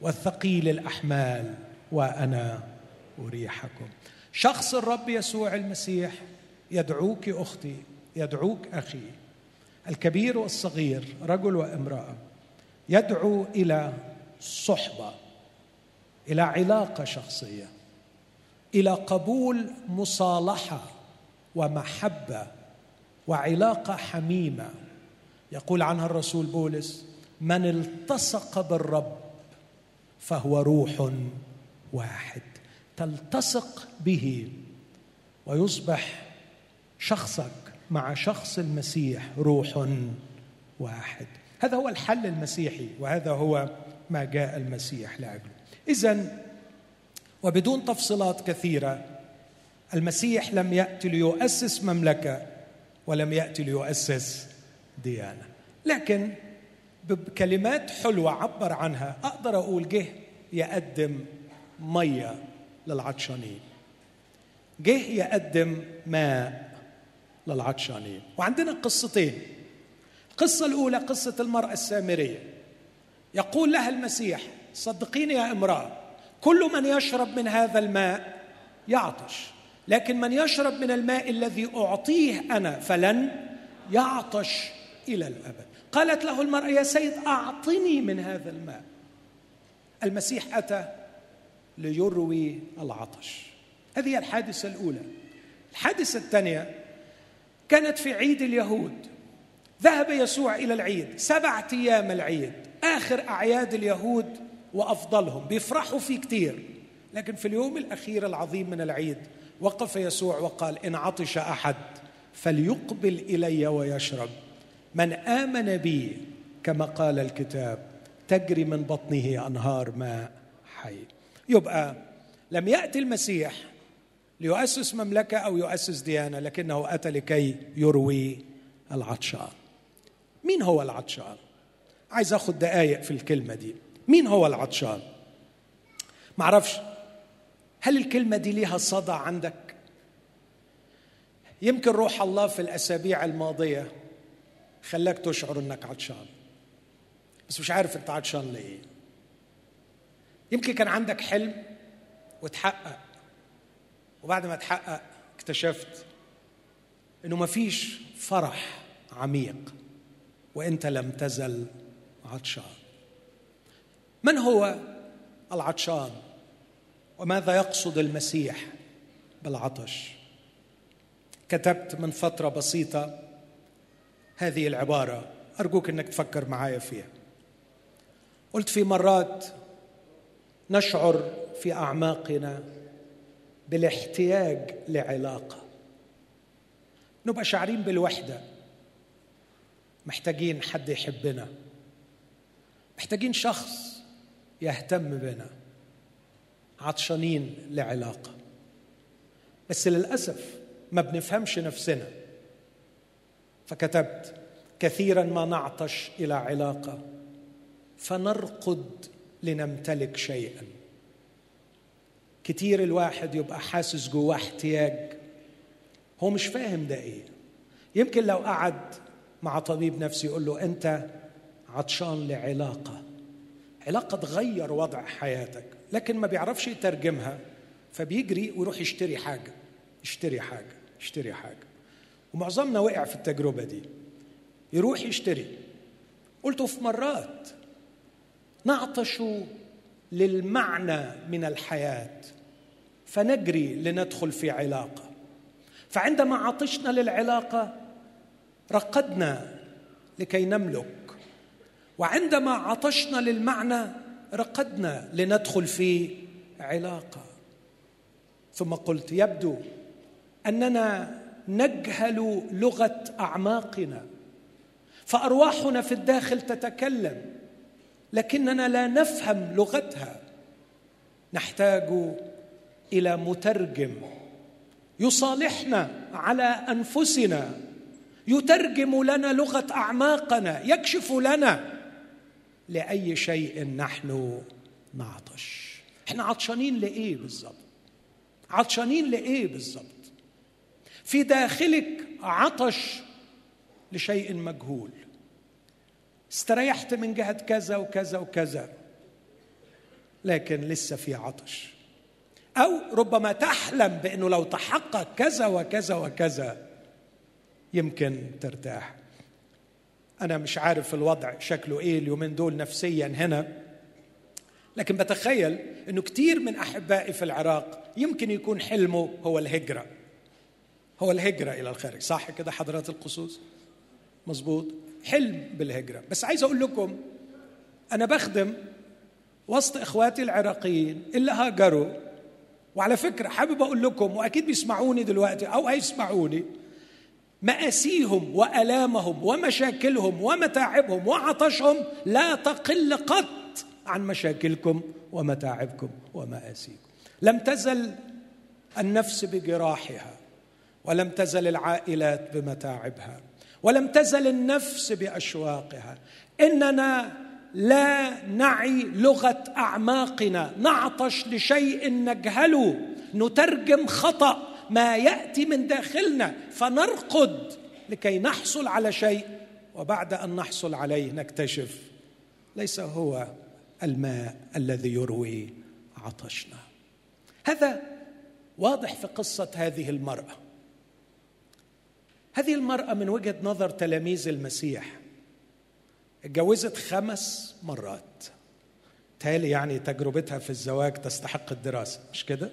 والثقيل الأحمال وأنا أريحكم. شخص الرب يسوع المسيح يدعوك أختي يدعوك أخي الكبير والصغير رجل وامرأة يدعو إلى صحبة إلى علاقة شخصية إلى قبول مصالحة ومحبة وعلاقة حميمة. يقول عنها الرسول بولس من التصق بالرب فهو روح واحد. تلتصق به ويصبح شخصك مع شخص المسيح روح واحد. هذا هو الحل المسيحي وهذا هو ما جاء المسيح لأجله. اذا وبدون تفصيلات كثيرة المسيح لم يأتي ليؤسس مملكة ولم يأتي ليؤسس ديانة. لكن بكلمات حلوة عبر عنها أقدر أقول جه يقدم مية للعطشانين. جه يقدم ماء للعطشانين. وعندنا قصتين. القصة الأولى قصة المرأة السامرية. يقول لها المسيح صدقيني يا امرأة كل من يشرب من هذا الماء يعطش. لكن من يشرب من الماء الذي أعطيه أنا فلن يعطش إلى الأبد. قالت له المرأة يا سيد أعطني من هذا الماء. المسيح أتى ليروي العطش. هذه الحادثة الأولى. الحادثة الثانية كانت في عيد اليهود. ذهب يسوع إلى العيد. سبعة أيام العيد. آخر أعياد اليهود وأفضلهم. بيفرحوا فيه كتير. لكن في اليوم الأخير العظيم من العيد وقف يسوع وقال إن عطش أحد فليقبل إلي ويشرب. من آمن بي كما قال الكتاب تجري من بطنه أنهار ماء حي. يبقى لم يأتي المسيح ليؤسس مملكة أو يؤسس ديانة لكنه أتى لكي يروي العطشان. مين هو العطشان؟ عايز اخد دقايق في الكلمة دي. مين هو العطشان؟ معرفش. هل الكلمة دي ليها صدى عندك؟ يمكن روح الله في الأسابيع الماضية خلاك تشعر إنك عطشان. بس مش عارف أنت عطشان ليه. يمكن كان عندك حلم وتحقق. وبعد ما تحقق اكتشفت إنه ما فيش فرح عميق وإنت لم تزل عطشان. من هو العطشان؟ وماذا يقصد المسيح بالعطش؟ كتبت من فترة بسيطة هذه العبارة أرجوك إنك تفكر معايا فيها. قلت في مرات نشعر في أعماقنا بالاحتياج لعلاقة. نبقى شاعرين بالوحدة. محتاجين حد يحبنا. محتاجين شخص يهتم بنا. عطشانين لعلاقة. بس للأسف ما بنفهمش نفسنا. فكتبت كثيرا ما نعطش إلى علاقة فنرقد لنمتلك شيئا. كتير الواحد يبقى حاسس جواه احتياج. هو مش فاهم ده إيه. يمكن لو قعد مع طبيب نفسي يقول له أنت عطشان لعلاقة. علاقه تغير وضع حياتك لكن ما بيعرفش يترجمها فبيجري ويروح يشتري حاجة يشتري حاجة يشتري حاجة. ومعظمنا وقع في التجربة دي. يروح يشتري. قلت في مرات نعطش للمعنى من الحياة فنجري لندخل في علاقة. فعندما عطشنا للعلاقة رقدنا لكي نملك وعندما عطشنا للمعنى رقدنا لندخل في علاقة. ثم قلت يبدو أننا نجهل لغة أعماقنا. فأرواحنا في الداخل تتكلم لكننا لا نفهم لغتها. نحتاج إلى مترجم يصالحنا على أنفسنا يترجم لنا لغة أعماقنا يكشف لنا لأي شيء نحن نعطش. إحنا عطشانين لإيه بالظبط عطشانين لإيه بالظبط في داخلك عطش لشيء مجهول. استريحت من جهة كذا وكذا وكذا لكن لسه في عطش. أو ربما تحلم بأنه لو تحقق كذا وكذا وكذا يمكن ترتاح. أنا مش عارف الوضع شكله إيه اليومين دول نفسيا هنا لكن بتخيل إنه كثير من أحبائي في العراق يمكن يكون حلمه هو الهجرة. هو الهجرة إلى الخارج. صح كده حضرات القصوص؟ مظبوط. حلم بالهجرة. بس عايز أقول لكم أنا بخدم وسط إخواتي العراقيين اللي هاجروا. وعلى فكرة حابب أقول لكم وأكيد بيسمعوني دلوقتي أو هيسمعوني مأسيهم وألامهم ومشاكلهم ومتاعبهم وعطشهم لا تقل قط عن مشاكلكم ومتاعبكم ومآسيكم. لم تزل النفس بجراحها ولم تزل العائلات بمتاعبها ولم تزل النفس بأشواقها. إننا لا نعي لغة أعماقنا نعطش لشيء نجهله نترجم خطأ ما يأتي من داخلنا فنرقد لكي نحصل على شيء وبعد أن نحصل عليه نكتشف ليس هو الماء الذي يروي عطشنا. هذا واضح في قصة هذه المرأة. هذه المرأة من وجهة نظر تلاميذ المسيح اتجوزت خمس مرات. تالي يعني تجربتها في الزواج تستحق الدراسة مش كده؟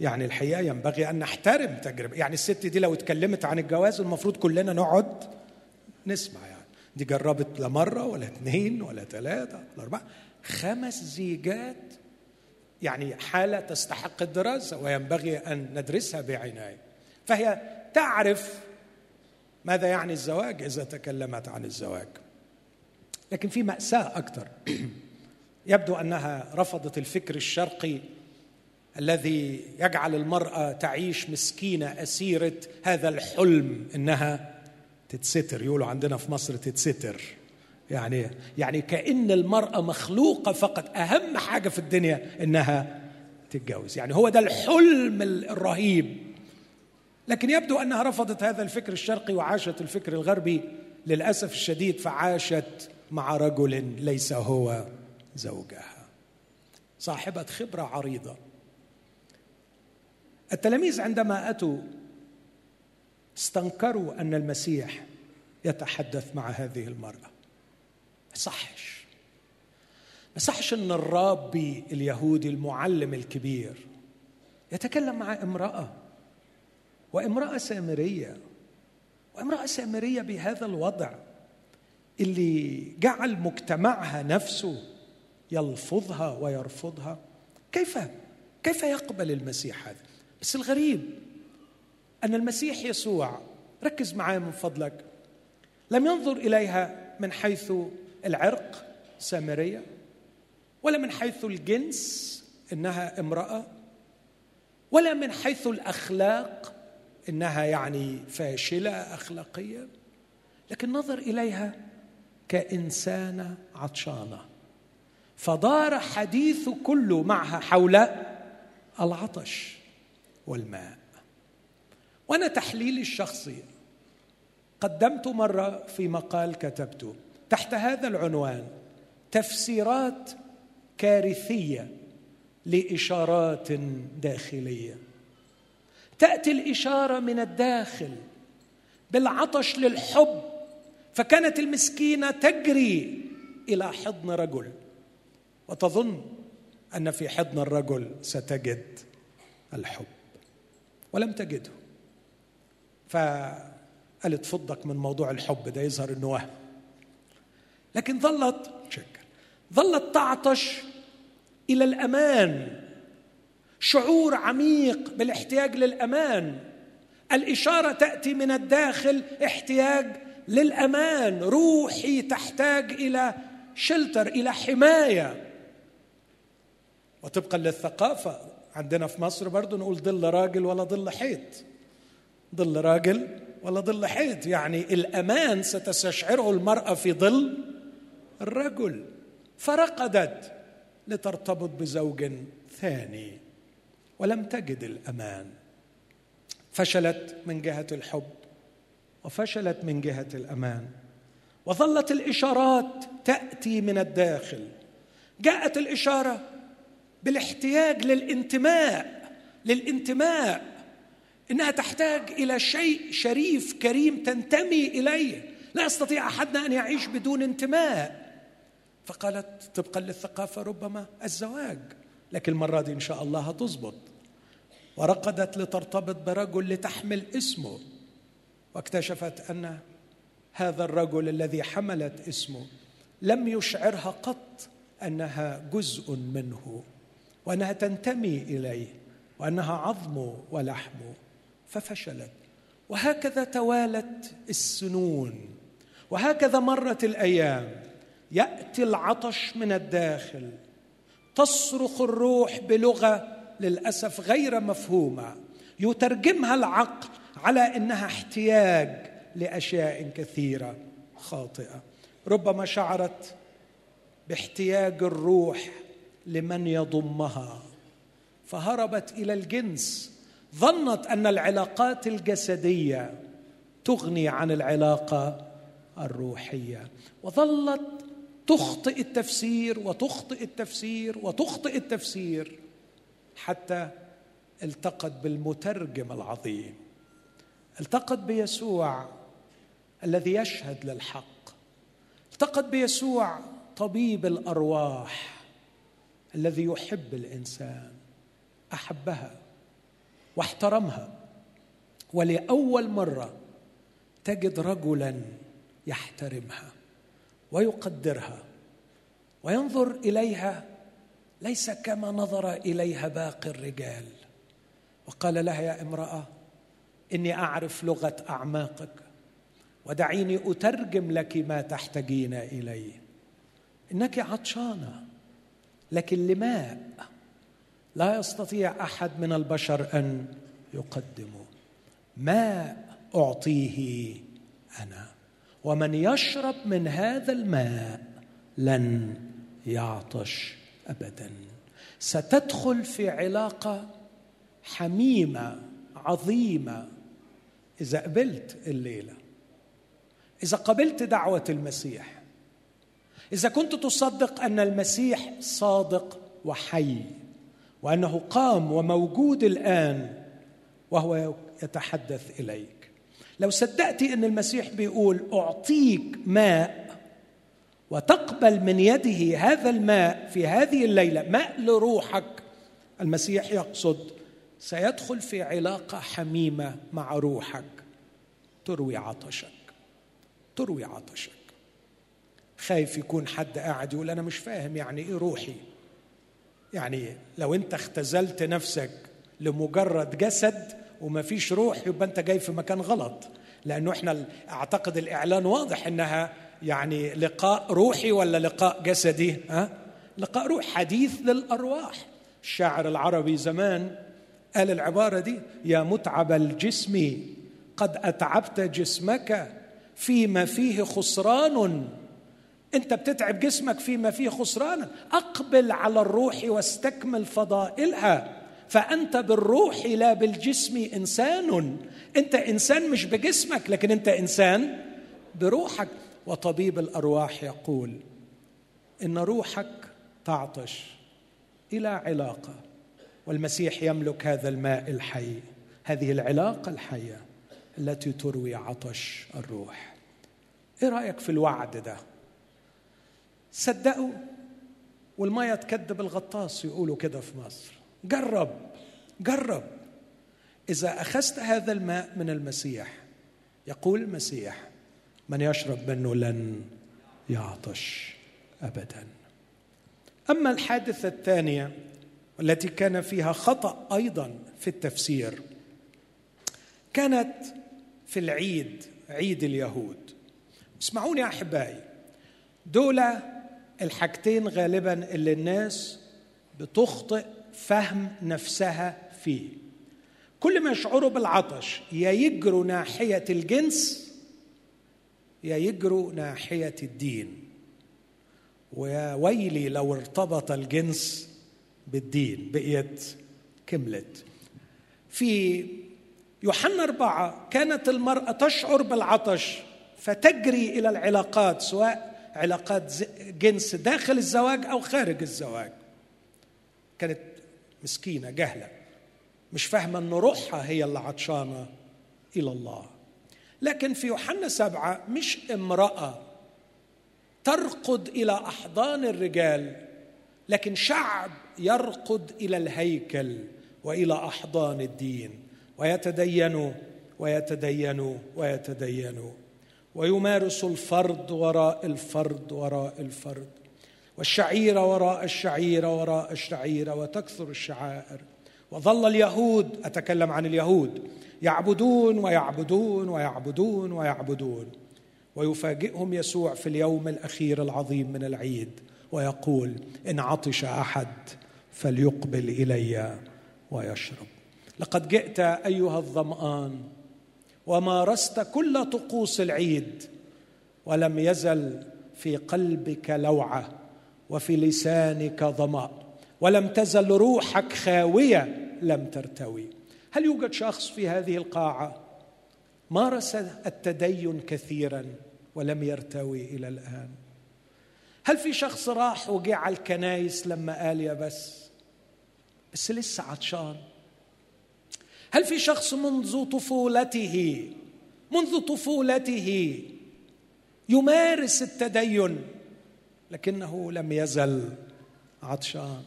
يعني الحقيقة ينبغي أن نحترم تجربة. يعني الست دي لو اتكلمت عن الجواز المفروض كلنا نقعد نسمع يعني. دي جربت لا مرة ولا اثنين ولا ثلاثة ولا أربعة. خمس زيجات يعني حالة تستحق الدراسة وينبغي أن ندرسها بعناية. فهي تعرف ماذا يعني الزواج إذا تكلمت عن الزواج. لكن في مأساة أكثر. [clears throat] يبدو أنها رفضت الفكر الشرقي الذي يجعل المرأة تعيش مسكينة أسيرة هذا الحلم إنها تتستر. يقولوا عندنا في مصر تتستر. يعني يعني كأن المرأة مخلوقة فقط. أهم حاجة في الدنيا إنها تتجوز. يعني هو ده الحلم الرهيب. لكن يبدو أنها رفضت هذا الفكر الشرقي وعاشت الفكر الغربي. للأسف الشديد فعاشت مع رجل ليس هو زوجها. صاحبة خبرة عريضة. التلاميذ عندما أتوا استنكروا أن المسيح يتحدث مع هذه المرأة. ما صحش. ما صحش أن الرابي اليهودي المعلم الكبير يتكلم مع امرأة وامرأة سامرية وامرأة سامرية بهذا الوضع اللي جعل مجتمعها نفسه يلفظها ويرفضها. كيف؟ كيف يقبل المسيح هذا؟ بس الغريب أن المسيح يسوع ركز معايا من فضلك لم ينظر إليها من حيث العرق سامرية ولا من حيث الجنس إنها امرأة ولا من حيث الأخلاق إنها يعني فاشلة اخلاقيا لكن نظر إليها كإنسانة عطشانة. فدار حديث كله معها حول العطش. والماء. وأنا تحليلي الشخصي قدمت مرة في مقال كتبته. تحت هذا العنوان تفسيرات كارثية لإشارات داخلية. تأتي الإشارة من الداخل بالعطش للحب فكانت المسكينة تجري إلى حضن رجل. وتظن أن في حضن الرجل ستجد الحب. ولم تجده. فقالت فضك من موضوع الحب ده يظهر إنه وهم. لكن ظلت شكر ظلت تعطش إلى الأمان. شعور عميق بالاحتياج للأمان. الإشارة تأتي من الداخل احتياج للأمان. روحي تحتاج إلى شلتر إلى حماية. وطبقا للثقافة عندنا في مصر برضو نقول ظل راجل ولا ظل حيط. ظل راجل ولا ظل حيط. يعني الأمان ستستشعره المرأة في ظل الرجل. فرقدت لترتبط بزوج ثاني ولم تجد الأمان. فشلت من جهة الحب وفشلت من جهة الأمان. وظلت الإشارات تأتي من الداخل. جاءت الإشارة بالاحتياج للانتماء للانتماء. إنها تحتاج إلى شيء شريف كريم تنتمي إليه. لا يستطيع أحدنا أن يعيش بدون انتماء. فقالت طبقا للثقافة ربما الزواج. لكن المرة دي إن شاء الله هتظبط. ورقدت لترتبط برجل لتحمل اسمه. واكتشفت أن هذا الرجل الذي حملت اسمه لم يشعرها قط أنها جزء منه. وأنها تنتمي إليه وأنها عظمه ولحمه ففشلت. وهكذا توالت السنون. وهكذا مرت الأيام. يأتي العطش من الداخل. تصرخ الروح بلغة للأسف غير مفهومة. يترجمها العقل على إنها احتياج لأشياء كثيرة خاطئة. ربما شعرت باحتياج الروح لمن يضمها. فهربت إلى الجنس. ظنت أن العلاقات الجسدية تغني عن العلاقة الروحية. وظلت تخطئ التفسير وتخطئ التفسير وتخطئ التفسير حتى التقت بالمترجم العظيم. التقت بيسوع الذي يشهد للحق. التقت بيسوع طبيب الأرواح. الذي يحب الإنسان أحبها واحترمها. ولأول مرة تجد رجلا يحترمها ويقدرها وينظر إليها ليس كما نظر إليها باقي الرجال. وقال لها يا امرأة إني أعرف لغة أعماقك ودعيني أترجم لك ما تحتاجين إليه. إنك عطشانة. لكن لماء لا يستطيع أحد من البشر أن يقدمه؟ ماء أعطيه أنا؟ ومن يشرب من هذا الماء لن يعطش ابدا. ستدخل في علاقة حميمة عظيمة. إذا قبلت الليلة إذا قبلت دعوة المسيح إذا كنت تصدق أن المسيح صادق وحي وأنه قام وموجود الآن وهو يتحدث إليك. لو صدقت أن المسيح بيقول أعطيك ماء وتقبل من يده هذا الماء في هذه الليلة ماء لروحك المسيح يقصد سيدخل في علاقة حميمة مع روحك. تروي عطشك. تروي عطشك. خايف يكون حد قاعد يقول أنا مش فاهم يعني إيه روحي. يعني لو أنت اختزلت نفسك لمجرد جسد وما فيش روح يبقى أنت جاي في مكان غلط. لأنه إحنا أعتقد الإعلان واضح إنها يعني لقاء روحي ولا لقاء جسدي؟ ها؟ لقاء روح حديث للأرواح. الشاعر العربي زمان قال العبارة دي يا متعب الجسم قد أتعبت جسمك فيما فيه خسران انت بتتعب جسمك فيما فيه خسران أقبل على الروح واستكمل فضائلها. فأنت بالروح لا بالجسم إنسان. انت إنسان مش بجسمك لكن انت إنسان بروحك. وطبيب الأرواح يقول إن روحك تعطش إلى علاقة. والمسيح يملك هذا الماء الحي. هذه العلاقة الحية التي تروي عطش الروح. إيه رأيك في الوعد ده؟ صدقوا. والميه تكذب الغطاس يقولوا كده في مصر. جرب جرب. إذا أخذت هذا الماء من المسيح يقول المسيح من يشرب منه لن يعطش ابدا. أما الحادثة الثانية والتي كان فيها خطأ أيضا في التفسير كانت في العيد عيد اليهود. اسمعوني يا أحبائي دول الحاجتين غالبا اللي الناس بتخطئ فهم نفسها فيه. كل ما يشعروا بالعطش يا يجروا ناحية الجنس يا يجروا ناحية الدين. ويا ويلي لو ارتبط الجنس بالدين بقيت كملت. في يوحنا أربعة كانت المرأة تشعر بالعطش فتجري إلى العلاقات سواء علاقات جنس داخل الزواج أو خارج الزواج. كانت مسكينة جهلة. مش فاهمة ان روحها هي اللي عطشانة إلى الله. لكن في يوحنا سبعة مش امرأة ترقد إلى أحضان الرجال لكن شعب يرقد إلى الهيكل وإلى أحضان الدين. ويتدينوا ويتدينوا ويتدينوا ويمارس الفرد وراء الفرد وراء الفرد والشعير وراء الشعير وراء الشعير وتكثر الشعائر. وظل اليهود أتكلم عن اليهود يعبدون ويعبدون ويعبدون ويعبدون. ويفاجئهم يسوع في اليوم الأخير العظيم من العيد ويقول إن عطش أحد فليقبل إلي ويشرب. لقد جئت أيها الظمآن ومارست كل طقوس العيد ولم يزل في قلبك لوعة وفي لسانك ظمأ ولم تزل روحك خاوية لم ترتوي. هل يوجد شخص في هذه القاعة مارس التدين كثيرا ولم يرتوي إلى الآن؟ هل في شخص راح وجه على الكنايس لما قال يا بس بس لسه عطشان؟ هل في شخص منذ طفولته منذ طفولته يمارس التدين لكنه لم يزل عطشان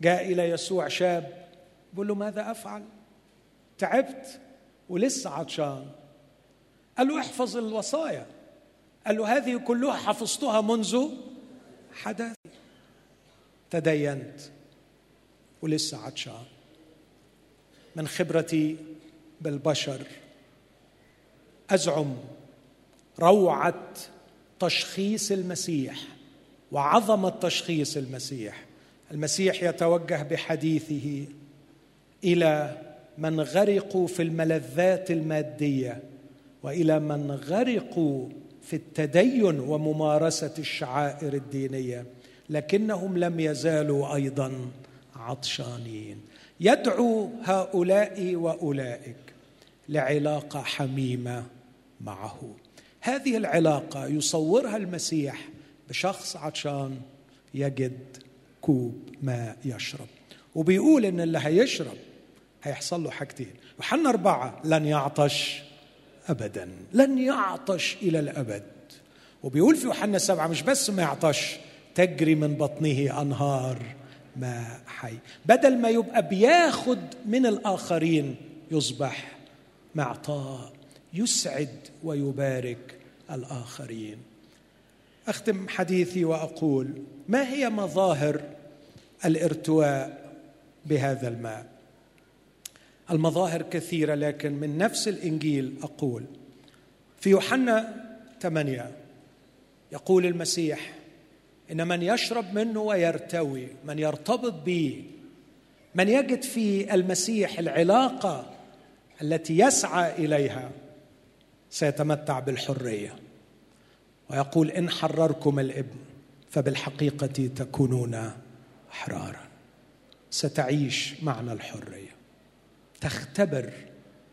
جاء إلى يسوع شاب بيقول له ماذا أفعل؟ تعبت ولسه عطشان. قال له احفظ الوصايا. قال له هذه كلها حفظتها منذ حدث تدينت ولسه عطشان. من خبرتي بالبشر. أزعم روعة تشخيص المسيح وعظمة تشخيص المسيح. المسيح يتوجه بحديثه إلى من غرقوا في الملذات المادية وإلى من غرقوا في التدين وممارسة الشعائر الدينية لكنهم لم يزالوا أيضا عطشانين. يدعو هؤلاء وأولئك لعلاقة حميمة معه. هذه العلاقة يصورها المسيح بشخص عطشان يجد كوب ماء يشرب. وبيقول إن اللي هيشرب هيحصل له حاجتين. يوحنا أربعة لن يعطش أبدا. لن يعطش إلى الأبد. وبيقول في يوحنا سبعة مش بس ما يعطش تجري من بطنه أنهار ماء حي. بدل ما يبقى بياخد من الآخرين يصبح معطاء يسعد ويبارك الآخرين. أختم حديثي وأقول ما هي مظاهر الارتواء بهذا الماء؟ المظاهر كثيرة لكن من نفس الإنجيل أقول في يوحنا ثمانية يقول المسيح إن من يشرب منه ويرتوي من يرتبط به من يجد في المسيح العلاقة التي يسعى إليها سيتمتع بالحرية. ويقول إن حرركم الإبن فبالحقيقة تكونون أحرارا. ستعيش معنى الحرية. تختبر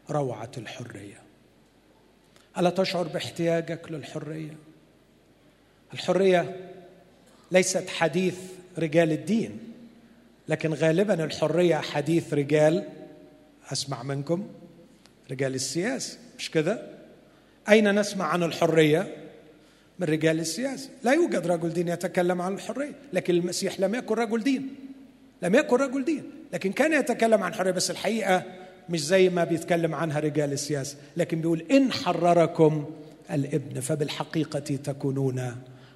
روعة الحرية. ألا تشعر باحتياجك للحرية؟ الحرية ليست حديث رجال الدين لكن غالبا الحرية حديث رجال أسمع منكم رجال السياسة مش كده؟ أين نسمع عن الحرية؟ من رجال السياسة لا يوجد رجل دين يتكلم عن الحرية لكن المسيح لم يكن رجل دين لم يكن رجل دين لكن كان يتكلم عن حريه بس الحقيقة مش زي ما بيتكلم عنها رجال السياسة لكن بيقول إن حرركم الابن فبالحقيقة تكونون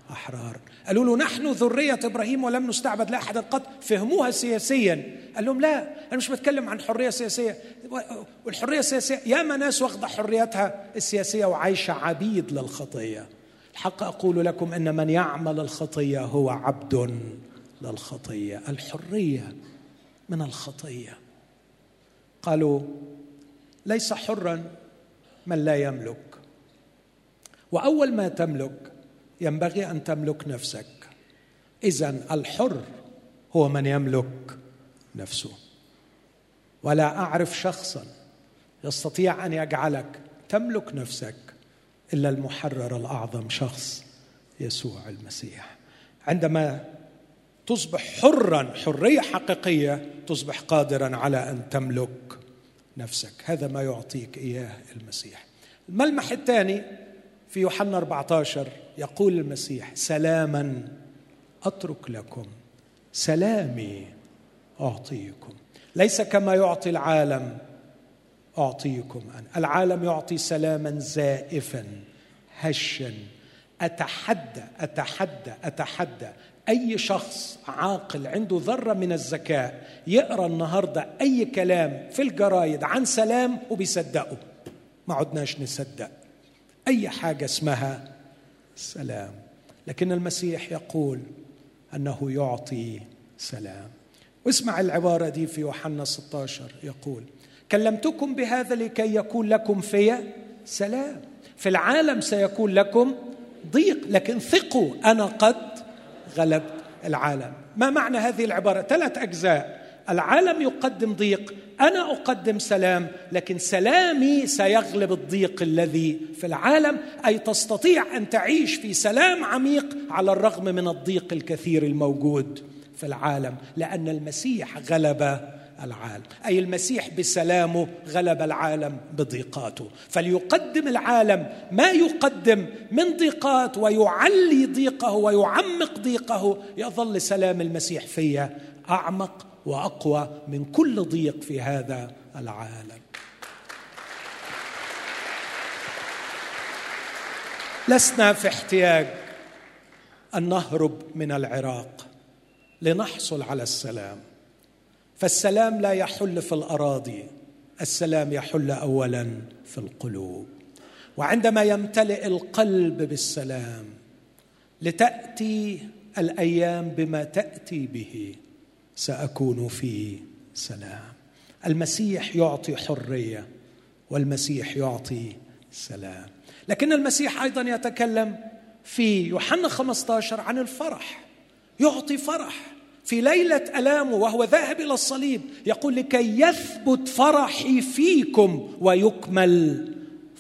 أحرار. قالوا له نحن ذرية إبراهيم ولم نستعبد لاحد قط. فهموها سياسيا. قال لهم لا أنا مش بتكلم عن حرية سياسية. والحرية السياسية ياما ناس واخدة حريتها السياسية وعايشة عبيد للخطية. الحق أقول لكم أن من يعمل الخطية هو عبد للخطية. الحرية من الخطية. قالوا ليس حرا من لا يملك. وأول ما تملك ينبغي أن تملك نفسك. اذا الحر هو من يملك نفسه. ولا أعرف شخصا يستطيع أن يجعلك تملك نفسك إلا المحرر الأعظم شخص يسوع المسيح. عندما تصبح حرا حرية حقيقية تصبح قادرا على أن تملك نفسك. هذا ما يعطيك إياه المسيح. الملمح الثاني في يوحنا 14 يقول المسيح سلاما أترك لكم سلامي أعطيكم. ليس كما يعطي العالم أعطيكم أنا. العالم يعطي سلاما زائفا هشا. أتحدى أتحدى أتحدى. أي شخص عاقل عنده ذرة من الذكاء يقرأ النهارده أي كلام في الجرايد عن سلام وبيصدقه. ما عدناش نصدق. أي حاجة اسمها سلام. لكن المسيح يقول أنه يعطي سلام. واسمع العبارة دي في يوحنا 16 يقول كلمتكم بهذا لكي يكون لكم في سلام. في العالم سيكون لكم ضيق لكن ثقوا أنا قد غلبت العالم. ما معنى هذه العبارة؟ ثلاث أجزاء. العالم يقدم ضيق أنا أقدم سلام لكن سلامي سيغلب الضيق الذي في العالم أي تستطيع أن تعيش في سلام عميق على الرغم من الضيق الكثير الموجود في العالم لأن المسيح غلب العالم أي المسيح بسلامه غلب العالم بضيقاته. فليقدم العالم ما يقدم من ضيقات ويعلي ضيقه ويعمق ضيقه يظل سلام المسيح في أعمق وأقوى من كل ضيق في هذا العالم. لسنا في احتياج أن نهرب من العراق لنحصل على السلام. فالسلام لا يحل في الأراضي السلام يحل اولا في القلوب. وعندما يمتلئ القلب بالسلام لتأتي الأيام بما تأتي به سأكون في سلام. المسيح يعطي حرية والمسيح يعطي سلام. لكن المسيح أيضا يتكلم في يوحنا 15 عن الفرح. يعطي فرح في ليلة ألامه وهو ذاهب إلى الصليب. يقول لكي يثبت فرحي فيكم ويكمل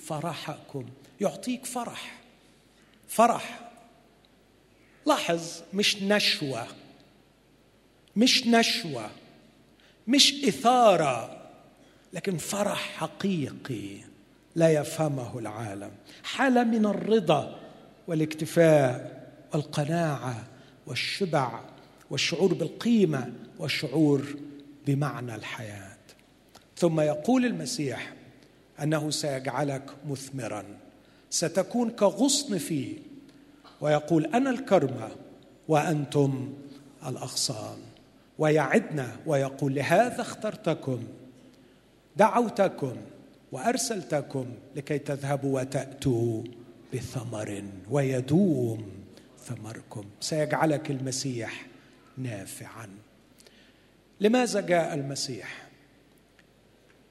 فرحكم. يعطيك فرح. فرح. لاحظ مش نشوة. مش نشوة مش إثارة لكن فرح حقيقي لا يفهمه العالم. حالة من الرضا والاكتفاء والقناعة والشبع والشعور بالقيمة والشعور بمعنى الحياة. ثم يقول المسيح أنه سيجعلك مثمرا ستكون كغصن فيه ويقول أنا الكرمة وأنتم الأغصان. ويعدنا ويقول لهذا اخترتكم دعوتكم وأرسلتكم لكي تذهبوا وتأتوا بثمر ويدوم ثمركم. سيجعلك المسيح نافعا. لماذا جاء المسيح؟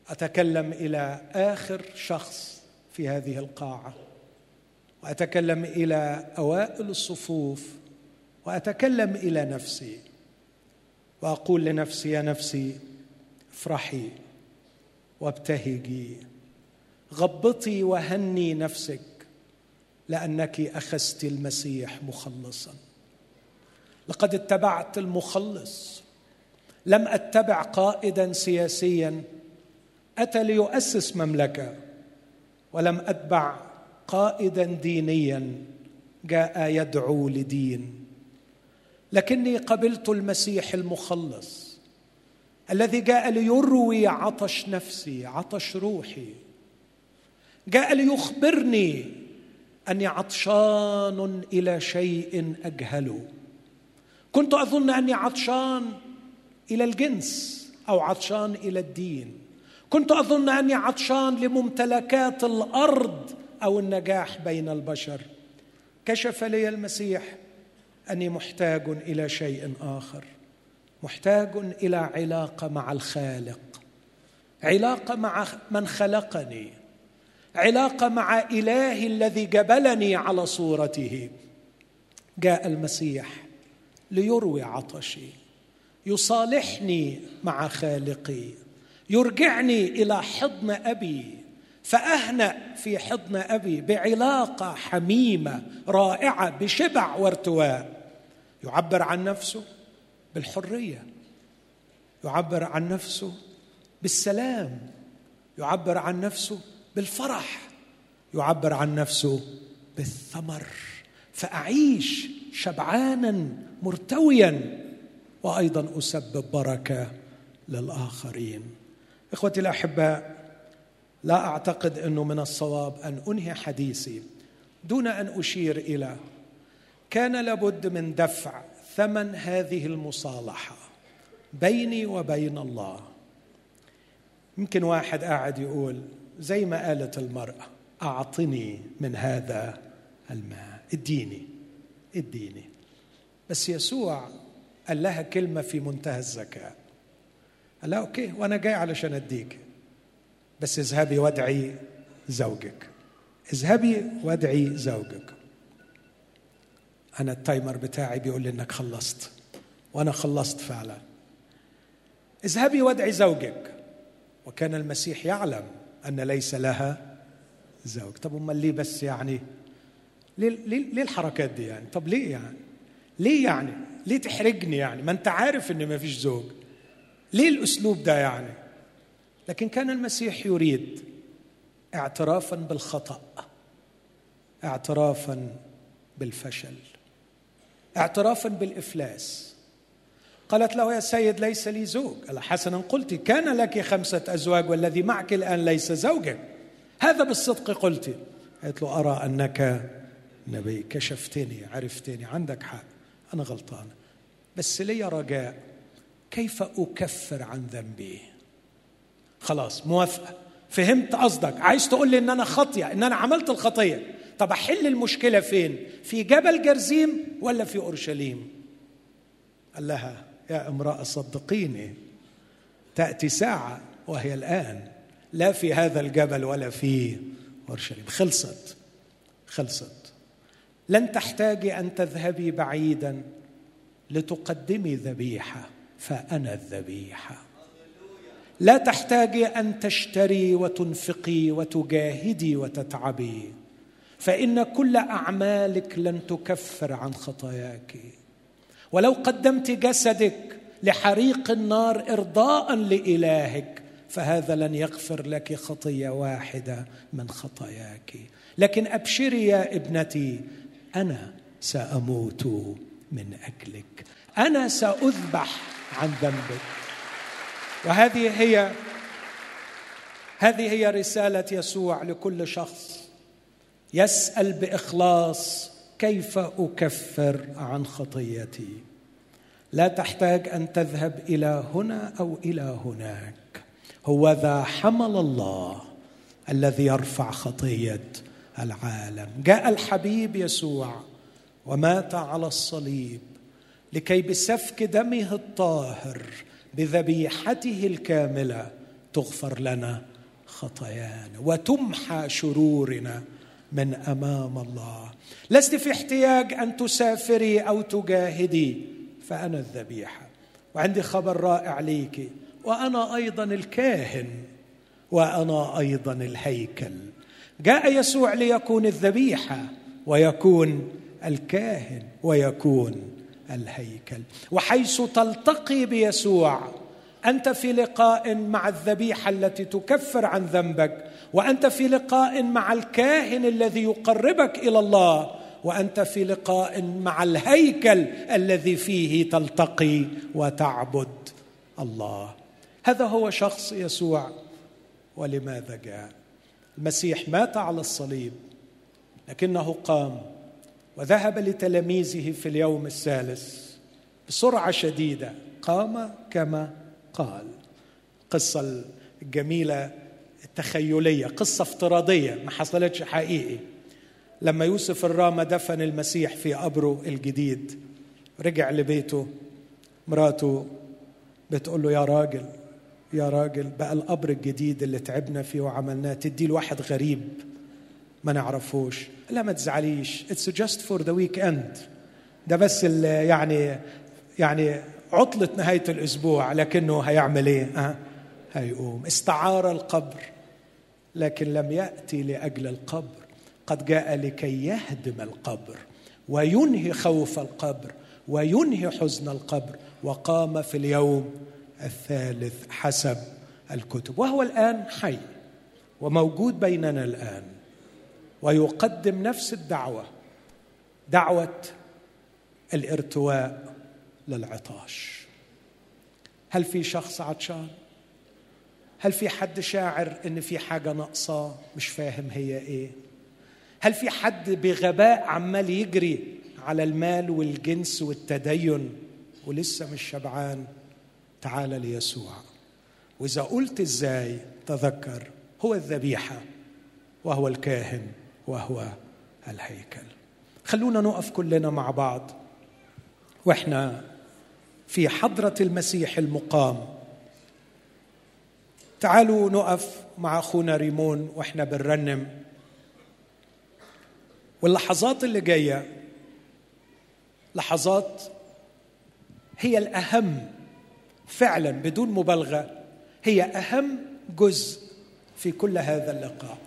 أتكلم إلى آخر شخص في هذه القاعة وأتكلم إلى أوائل الصفوف وأتكلم إلى نفسي. وأقول لنفسي يا نفسي افرحي وابتهجي. غبطي وهني نفسك لأنك أخذت المسيح مخلصا. لقد اتبعت المخلص. لم أتبع قائدا سياسيا. أتى ليؤسس مملكة. ولم أتبع قائدا دينيا. جاء يدعو لدين. لكني قبلت المسيح المخلص الذي جاء ليروي عطش نفسي عطش روحي. جاء ليخبرني أني عطشان إلى شيء اجهله كنت أظن أني عطشان إلى الجنس أو عطشان إلى الدين. كنت أظن أني عطشان لممتلكات الأرض أو النجاح بين البشر. كشف لي المسيح أني محتاج إلى شيء آخر. محتاج إلى علاقة مع الخالق. علاقة مع من خلقني. علاقة مع إلهي الذي جبلني على صورته. جاء المسيح ليروي عطشي يصالحني مع خالقي يرجعني إلى حضن أبي فأهنأ في حضن أبي بعلاقة حميمة رائعة بشبع وارتواء. يعبر عن نفسه بالحرية يعبر عن نفسه بالسلام يعبر عن نفسه بالفرح يعبر عن نفسه بالثمر. فأعيش شبعانا مرتويا وأيضا أسبب بركة للآخرين. إخوتي الأحباء لا أعتقد إنه من الصواب أن أنهي حديثي دون أن أشير إلى كان لابد من دفع ثمن هذه المصالحة بيني وبين الله. يمكن واحد قاعد يقول زي ما قالت المرأة أعطني من هذا الماء إديني إديني. بس يسوع قال لها كلمة في منتهى الذكاء. قال لها أوكي وأنا جاي علشان أديك. بس اذهبي وادعي زوجك. اذهبي وادعي زوجك. أنا التايمر بتاعي بيقول لي إنك خلصت. وأنا خلصت فعلا. اذهبي وادعي زوجك. وكان المسيح يعلم أن ليس لها زوج. طب أمال ليه بس يعني؟ ليه, ليه, ليه الحركات دي يعني؟ طب ليه يعني؟ ليه يعني؟ ليه تحرجني يعني؟ ما أنت عارف إن ما فيش زوج. ليه الأسلوب ده يعني؟ لكن كان المسيح يريد اعترافا بالخطأ اعترافا بالفشل. اعترافا بالإفلاس. قالت له يا سيد ليس لي زوج. قال حسنا قلت كان لك خمسة أزواج والذي معك الآن ليس زوجا. هذا بالصدق قلت. قالت له أرى أنك نبي كشفتني عرفتني عندك حق أنا غلطان. بس لي رجاء كيف أكفر عن ذنبي؟ خلاص موافقة. فهمت قصدك. عايز تقول لي إن أنا خطية إن أنا عملت الخطية. طب أحل المشكلة فين؟ في جبل جرزيم ولا في أورشليم؟ قال لها يا امرأة صدقيني تأتي ساعة وهي الآن. لا في هذا الجبل ولا في أورشليم. خلصت خلصت. لن تحتاجي أن تذهبي بعيدا لتقدمي ذبيحة فأنا الذبيحة. لا تحتاجي أن تشتري وتنفقي وتجاهدي وتتعبي. فإن كل أعمالك لن تكفر عن خطاياك. ولو قدمت جسدك لحريق النار إرضاء لإلهك فهذا لن يغفر لك خطية واحدة من خطاياك. لكن ابشري يا ابنتي أنا سأموت من اجلك أنا سأذبح عن ذنبك. وهذه هي هذه هي رسالة يسوع لكل شخص. يسأل بإخلاص كيف أكفر عن خطيتي؟ لا تحتاج أن تذهب إلى هنا أو إلى هناك. هو ذا حمل الله الذي يرفع خطية العالم. جاء الحبيب يسوع ومات على الصليب لكي بسفك دمه الطاهر بذبيحته الكاملة تغفر لنا خطايانا وتمحى شرورنا من أمام الله. لست في احتياج أن تسافري أو تجاهدي فأنا الذبيحة. وعندي خبر رائع ليك. وأنا أيضا الكاهن. وأنا أيضا الهيكل. جاء يسوع ليكون الذبيحة ويكون الكاهن ويكون الهيكل. وحيث تلتقي بيسوع أنت في لقاء مع الذبيحة التي تكفر عن ذنبك وأنت في لقاء مع الكاهن الذي يقربك إلى الله وأنت في لقاء مع الهيكل الذي فيه تلتقي وتعبد الله. هذا هو شخص يسوع. ولماذا جاء؟ المسيح مات على الصليب لكنه قام وذهب لتلاميذه في اليوم الثالث بسرعة شديدة. قام كما قال القصة الجميله التخيليه قصة افتراضية ما حصلتش حقيقي. لما يوسف الرامة دفن المسيح في قبره الجديد رجع لبيته مراته بتقول له يا راجل يا راجل بقى القبر الجديد اللي تعبنا فيه وعملناه تديه لواحد غريب ما نعرفوش. لا ما تزعليش it's just for the weekend ده بس يعني يعني عطلة نهاية الأسبوع لكنه هيعمل إيه؟ أه؟ هيقوم استعار القبر لكن لم يأتي لأجل القبر قد جاء لكي يهدم القبر وينهي خوف القبر وينهي حزن القبر وقام في اليوم الثالث حسب الكتب وهو الآن حي وموجود بيننا الآن ويقدم نفس الدعوة دعوة الارتواء للعطاش. هل في شخص عطشان؟ هل في حد شاعر إن في حاجة ناقصاه مش فاهم هي إيه؟ هل في حد بغباء عمال يجري على المال والجنس والتدين ولسه مش شبعان؟ تعال ليسوع. وإذا قلت إزاي تذكر هو الذبيحة وهو الكاهن وهو الهيكل. خلونا نقف كلنا مع بعض وإحنا في حضرة المسيح المقام. تعالوا نقف مع أخونا ريمون وإحنا بنرنم. واللحظات اللي جاية لحظات هي الأهم فعلا بدون مبالغة. هي أهم جزء في كل هذا اللقاء.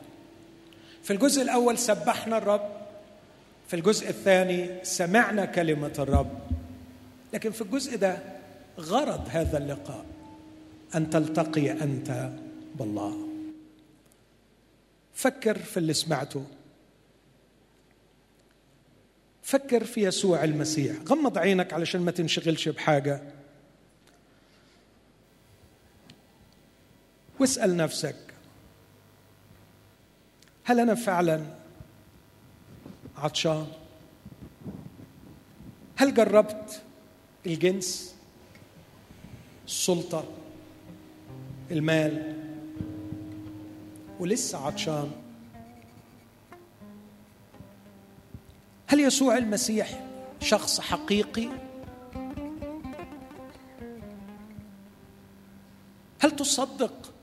في الجزء الأول سبحنا الرب في الجزء الثاني سمعنا كلمة الرب. لكن في الجزء ده غرض هذا اللقاء أن تلتقي أنت بالله. فكر في اللي سمعته. فكر في يسوع المسيح. غمض عينك علشان ما تنشغلش بحاجة. واسأل نفسك هل أنا فعلا عطشان؟ هل جربت الجنس السلطة المال ولسه عطشان. هل يسوع المسيح شخص حقيقي؟ هل تصدق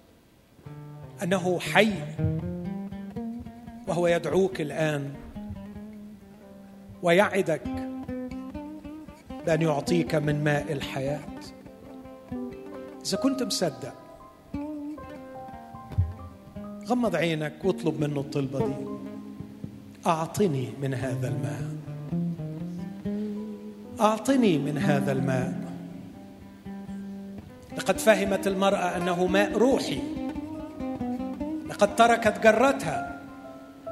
أنه حي وهو يدعوك الآن ويعدك بان يعطيك من ماء الحياة. إذا كنت مصدق غمض عينك واطلب منه الطلبة دي أعطني من هذا الماء. أعطني من هذا الماء. لقد فهمت المرأة أنه ماء روحي. لقد تركت جرتها.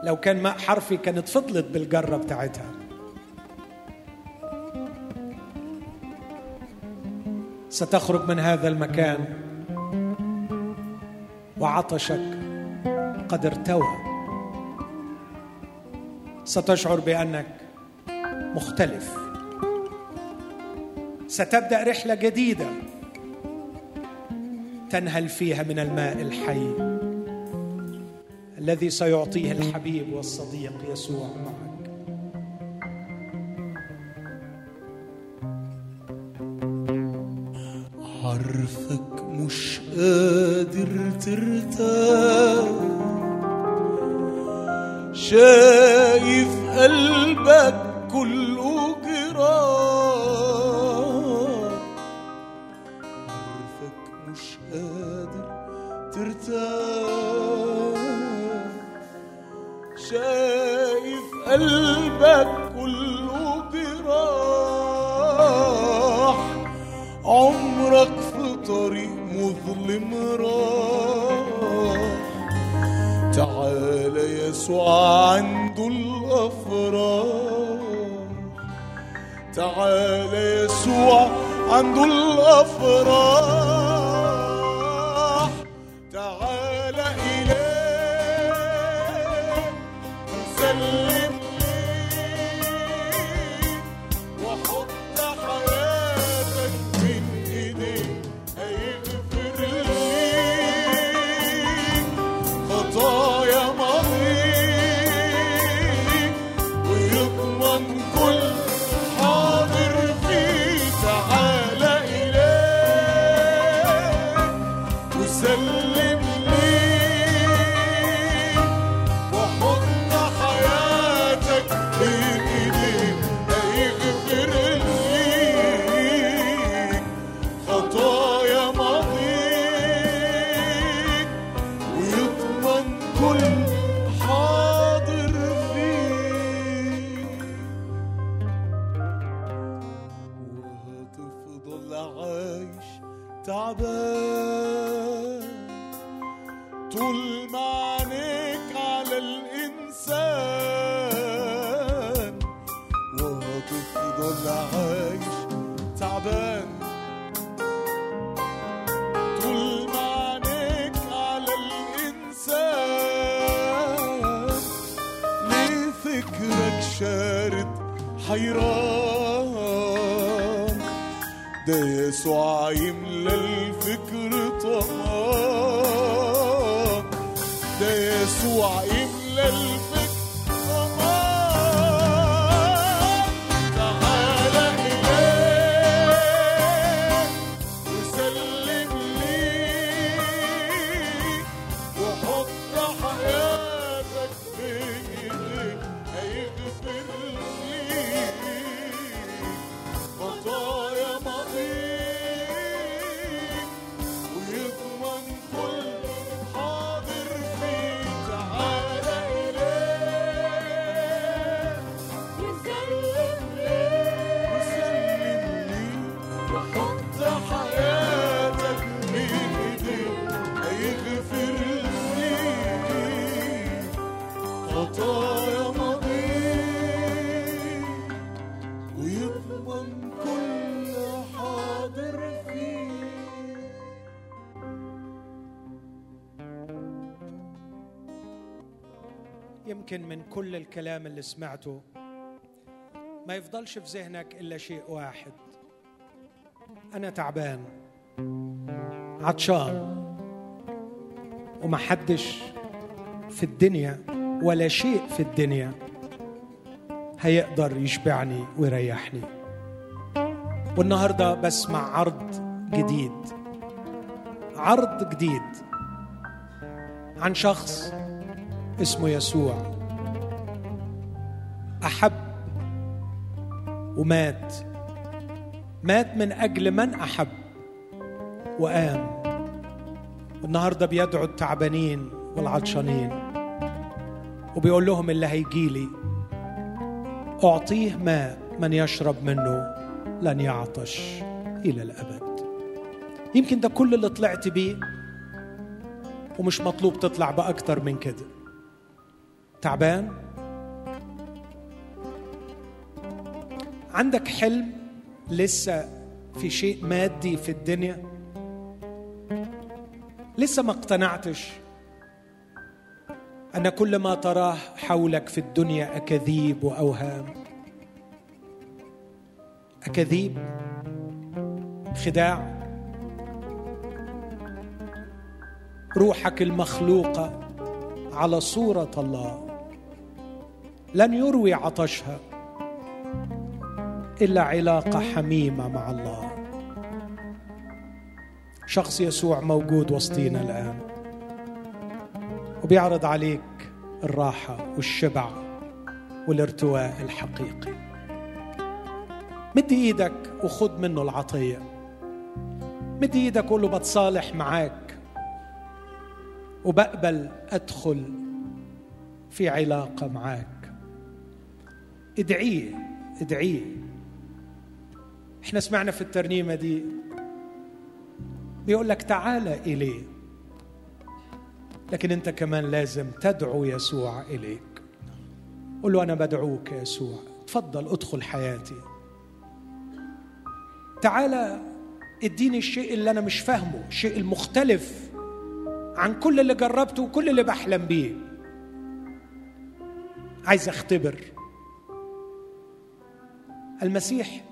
لو كان ماء حرفي كانت فضلت بالجرة بتاعتها. ستخرج من هذا المكان. وعطشك قد ارتوى. ستشعر بأنك مختلف. ستبدأ رحلة جديدة تنهل فيها من الماء الحي الذي سيعطيه الحبيب والصديق يسوع معك. عارفك مش قادر ترتاح. شايف قلبك كله يمكن من كل الكلام اللي سمعته ما يفضلش في ذهنك إلا شيء واحد. أنا تعبان عطشان ومحدش في الدنيا ولا شيء في الدنيا هيقدر يشبعني ويريحني. والنهاردة بسمع عرض جديد عرض جديد عن شخص اسمه يسوع. ومات. مات من أجل من أحب وقام النهارده بيدعو التعبانين والعطشانين وبيقول لهم اللي هيجي لي أعطيه ماء من يشرب منه لن يعطش إلى الأبد. يمكن ده كل اللي طلعت بيه ومش مطلوب تطلع بأكتر من كده. تعبان؟ عندك حلم لسه في شيء مادي في الدنيا؟ لسه ما اقتنعتش أن كل ما تراه حولك في الدنيا أكاذيب وأوهام؟ أكاذيب؟ خداع؟ روحك المخلوقة على صورة الله لن يروي عطشها. إلا علاقة حميمة مع الله. شخص يسوع موجود وسطينا الآن. وبيعرض عليك الراحة والشبع والارتواء الحقيقي. مد إيدك وخد منه العطية. مد إيدك وقول له بتصالح معاك. وبقبل أدخل في علاقة معاك. ادعيه ادعيه. إحنا سمعنا في الترنيمة دي. بيقول لك تعال اليه لكن أنت كمان لازم تدعو يسوع إليك. قول له أنا بدعوك يا يسوع. تفضل أدخل حياتي. تعال اديني الشيء اللي أنا مش فاهمه الشيء المختلف عن كل اللي جربته وكل اللي بحلم بيه. عايز أختبر. المسيح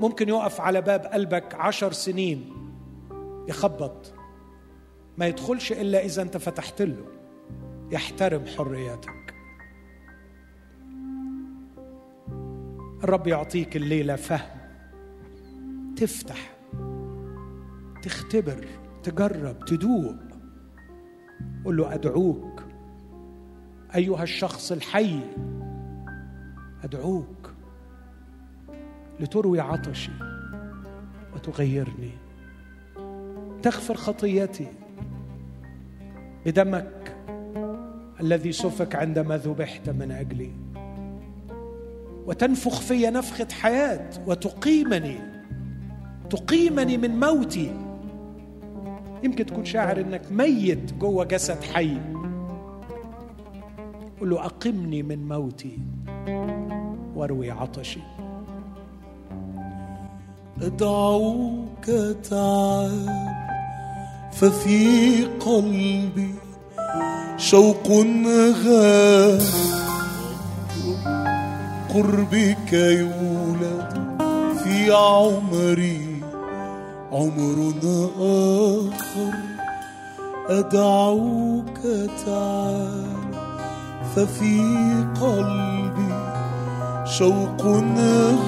ممكن يقف على باب قلبك عشر سنين يخبط. ما يدخلش إلا إذا أنت فتحت له. يحترم حريتك. الرب يعطيك الليلة فهم. تفتح تختبر تجرب تدوق. قل له أدعوك. أيها الشخص الحي أدعوك. لتروي عطشي وتغيرني. تغفر خطيتي بدمك الذي سفك عندما ذبحت من أجلي. وتنفخ في نفخة حياة وتقيمني. تقيمني من موتي. يمكن تكون شاعر إنك ميت جوه جسد حي. قل له أقمني من موتي وأروي عطشي. أدعوك تعال ففي قلبي شوق غاب. قربك يولد في عمري عمر آخر. أدعوك تعال ففي قلبي شوق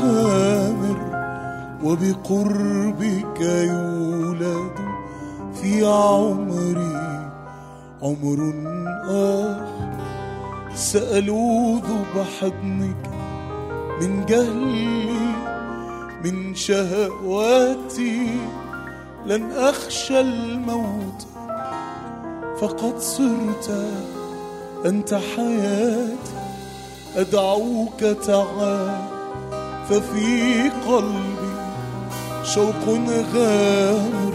غامر. وبقربك يولد في عمري عمر آخر. سألوذ بحضنك من جهلي من شهواتي. لن أخشى الموت فقد صرت أنت حياتي. أدعوك تعال ففي قلبي شوق غامر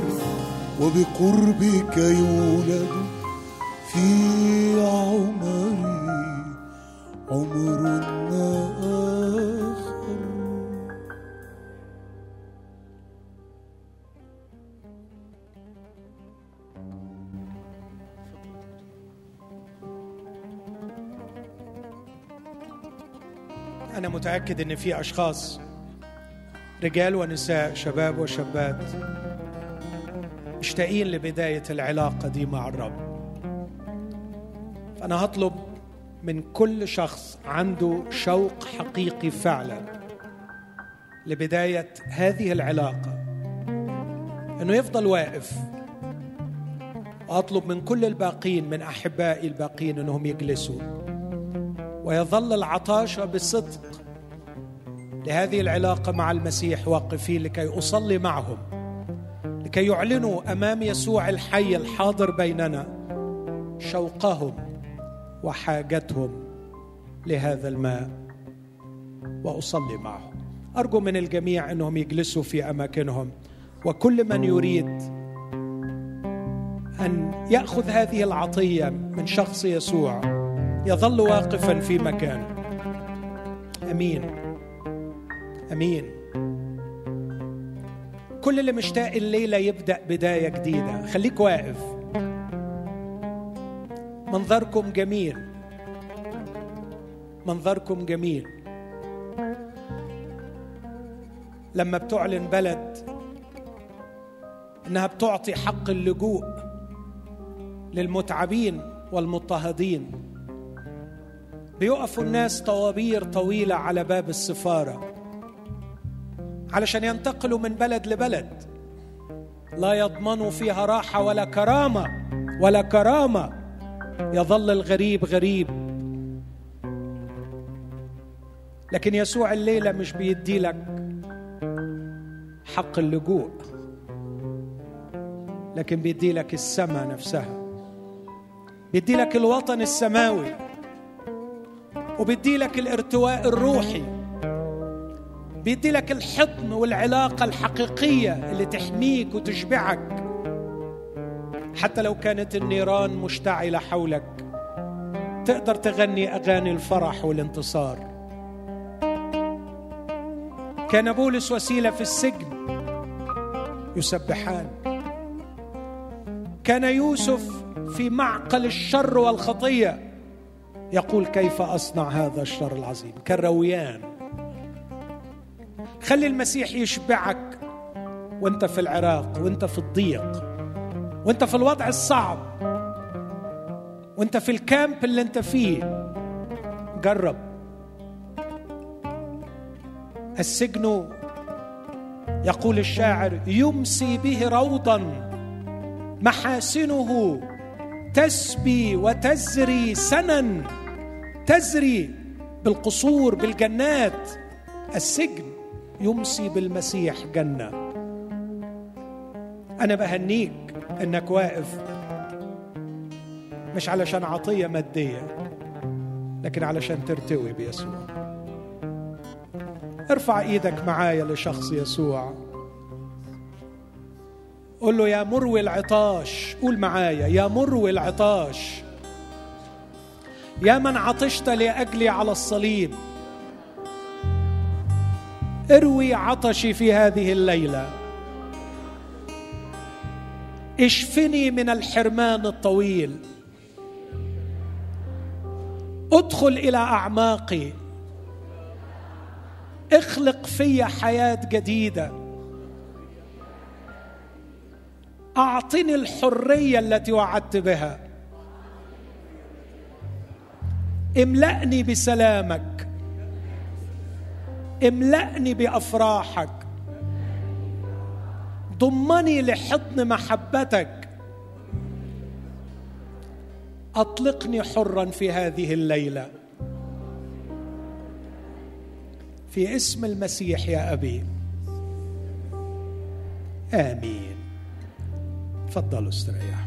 وبقربك يولد في عمري عمر آخر. أنا متأكد إن في أشخاص رجال ونساء شباب وشابات مشتاقين لبداية العلاقة دي مع الرب. فأنا هطلب من كل شخص عنده شوق حقيقي فعلا لبداية هذه العلاقة. إنه يفضل واقف. وأطلب من كل الباقين من أحبائي الباقين إنهم يجلسوا. ويظل العطاش بصدق لهذه العلاقة مع المسيح واقفين لكي أصلي معهم لكي يعلنوا أمام يسوع الحي الحاضر بيننا شوقهم وحاجتهم لهذا الماء وأصلي معهم. أرجو من الجميع أنهم يجلسوا في أماكنهم وكل من يريد أن يأخذ هذه العطية من شخص يسوع يظل واقفا في مكانه. آمين. أمين. كل اللي مشتاق الليلة يبدأ بداية جديدة. خليك واقف. منظركم جميل. منظركم جميل. لما بتعلن بلد إنها بتعطي حق اللجوء للمتعبين والمضطهدين. بيقفوا الناس طوابير طويلة على باب السفارة. علشان ينتقلوا من بلد لبلد. لا يضمنوا فيها راحة ولا كرامة ولا كرامة يظل الغريب غريب. لكن يسوع الليلة مش بيدي لك حق اللجوء لكن بيدي لك السماء نفسها. بيدي لك الوطن السماوي وبيدي لك الارتواء الروحي. بيدي لك الحضن والعلاقة الحقيقية اللي تحميك وتشبعك. حتى لو كانت النيران مشتعلة حولك تقدر تغني أغاني الفرح والانتصار. كان بولس وسيلة في السجن يسبحان. كان يوسف في معقل الشر والخطية يقول كيف أصنع هذا الشر العظيم؟ كان رويان خلي المسيح يشبعك. وانت في العراق وانت في الضيق وانت في الوضع الصعب وانت في الكامب اللي انت فيه. جرب. السجن يقول الشاعر يمسي به روضا محاسنه تسبي وتزري سنا. تزري بالقصور بالجنات. السجن يمسي بالمسيح جنة. أنا بهنيك إنك واقف مش علشان عطية مادية لكن علشان ترتوي بيسوع. ارفع إيدك معايا لشخص يسوع. قول له يا مروي العطاش قول معايا يا مروي العطاش. يا من عطشت لأجلي على الصليب. اروي عطشي في هذه الليلة. اشفني من الحرمان الطويل. ادخل إلى أعماقي. اخلق في حياة جديدة. أعطني الحرية التي وعدت بها. املأني بسلامك. املأني بأفراحك. ضمني لحضن محبتك. أطلقني حرا في هذه الليلة. في اسم المسيح يا أبي. آمين. تفضلوا استريحوا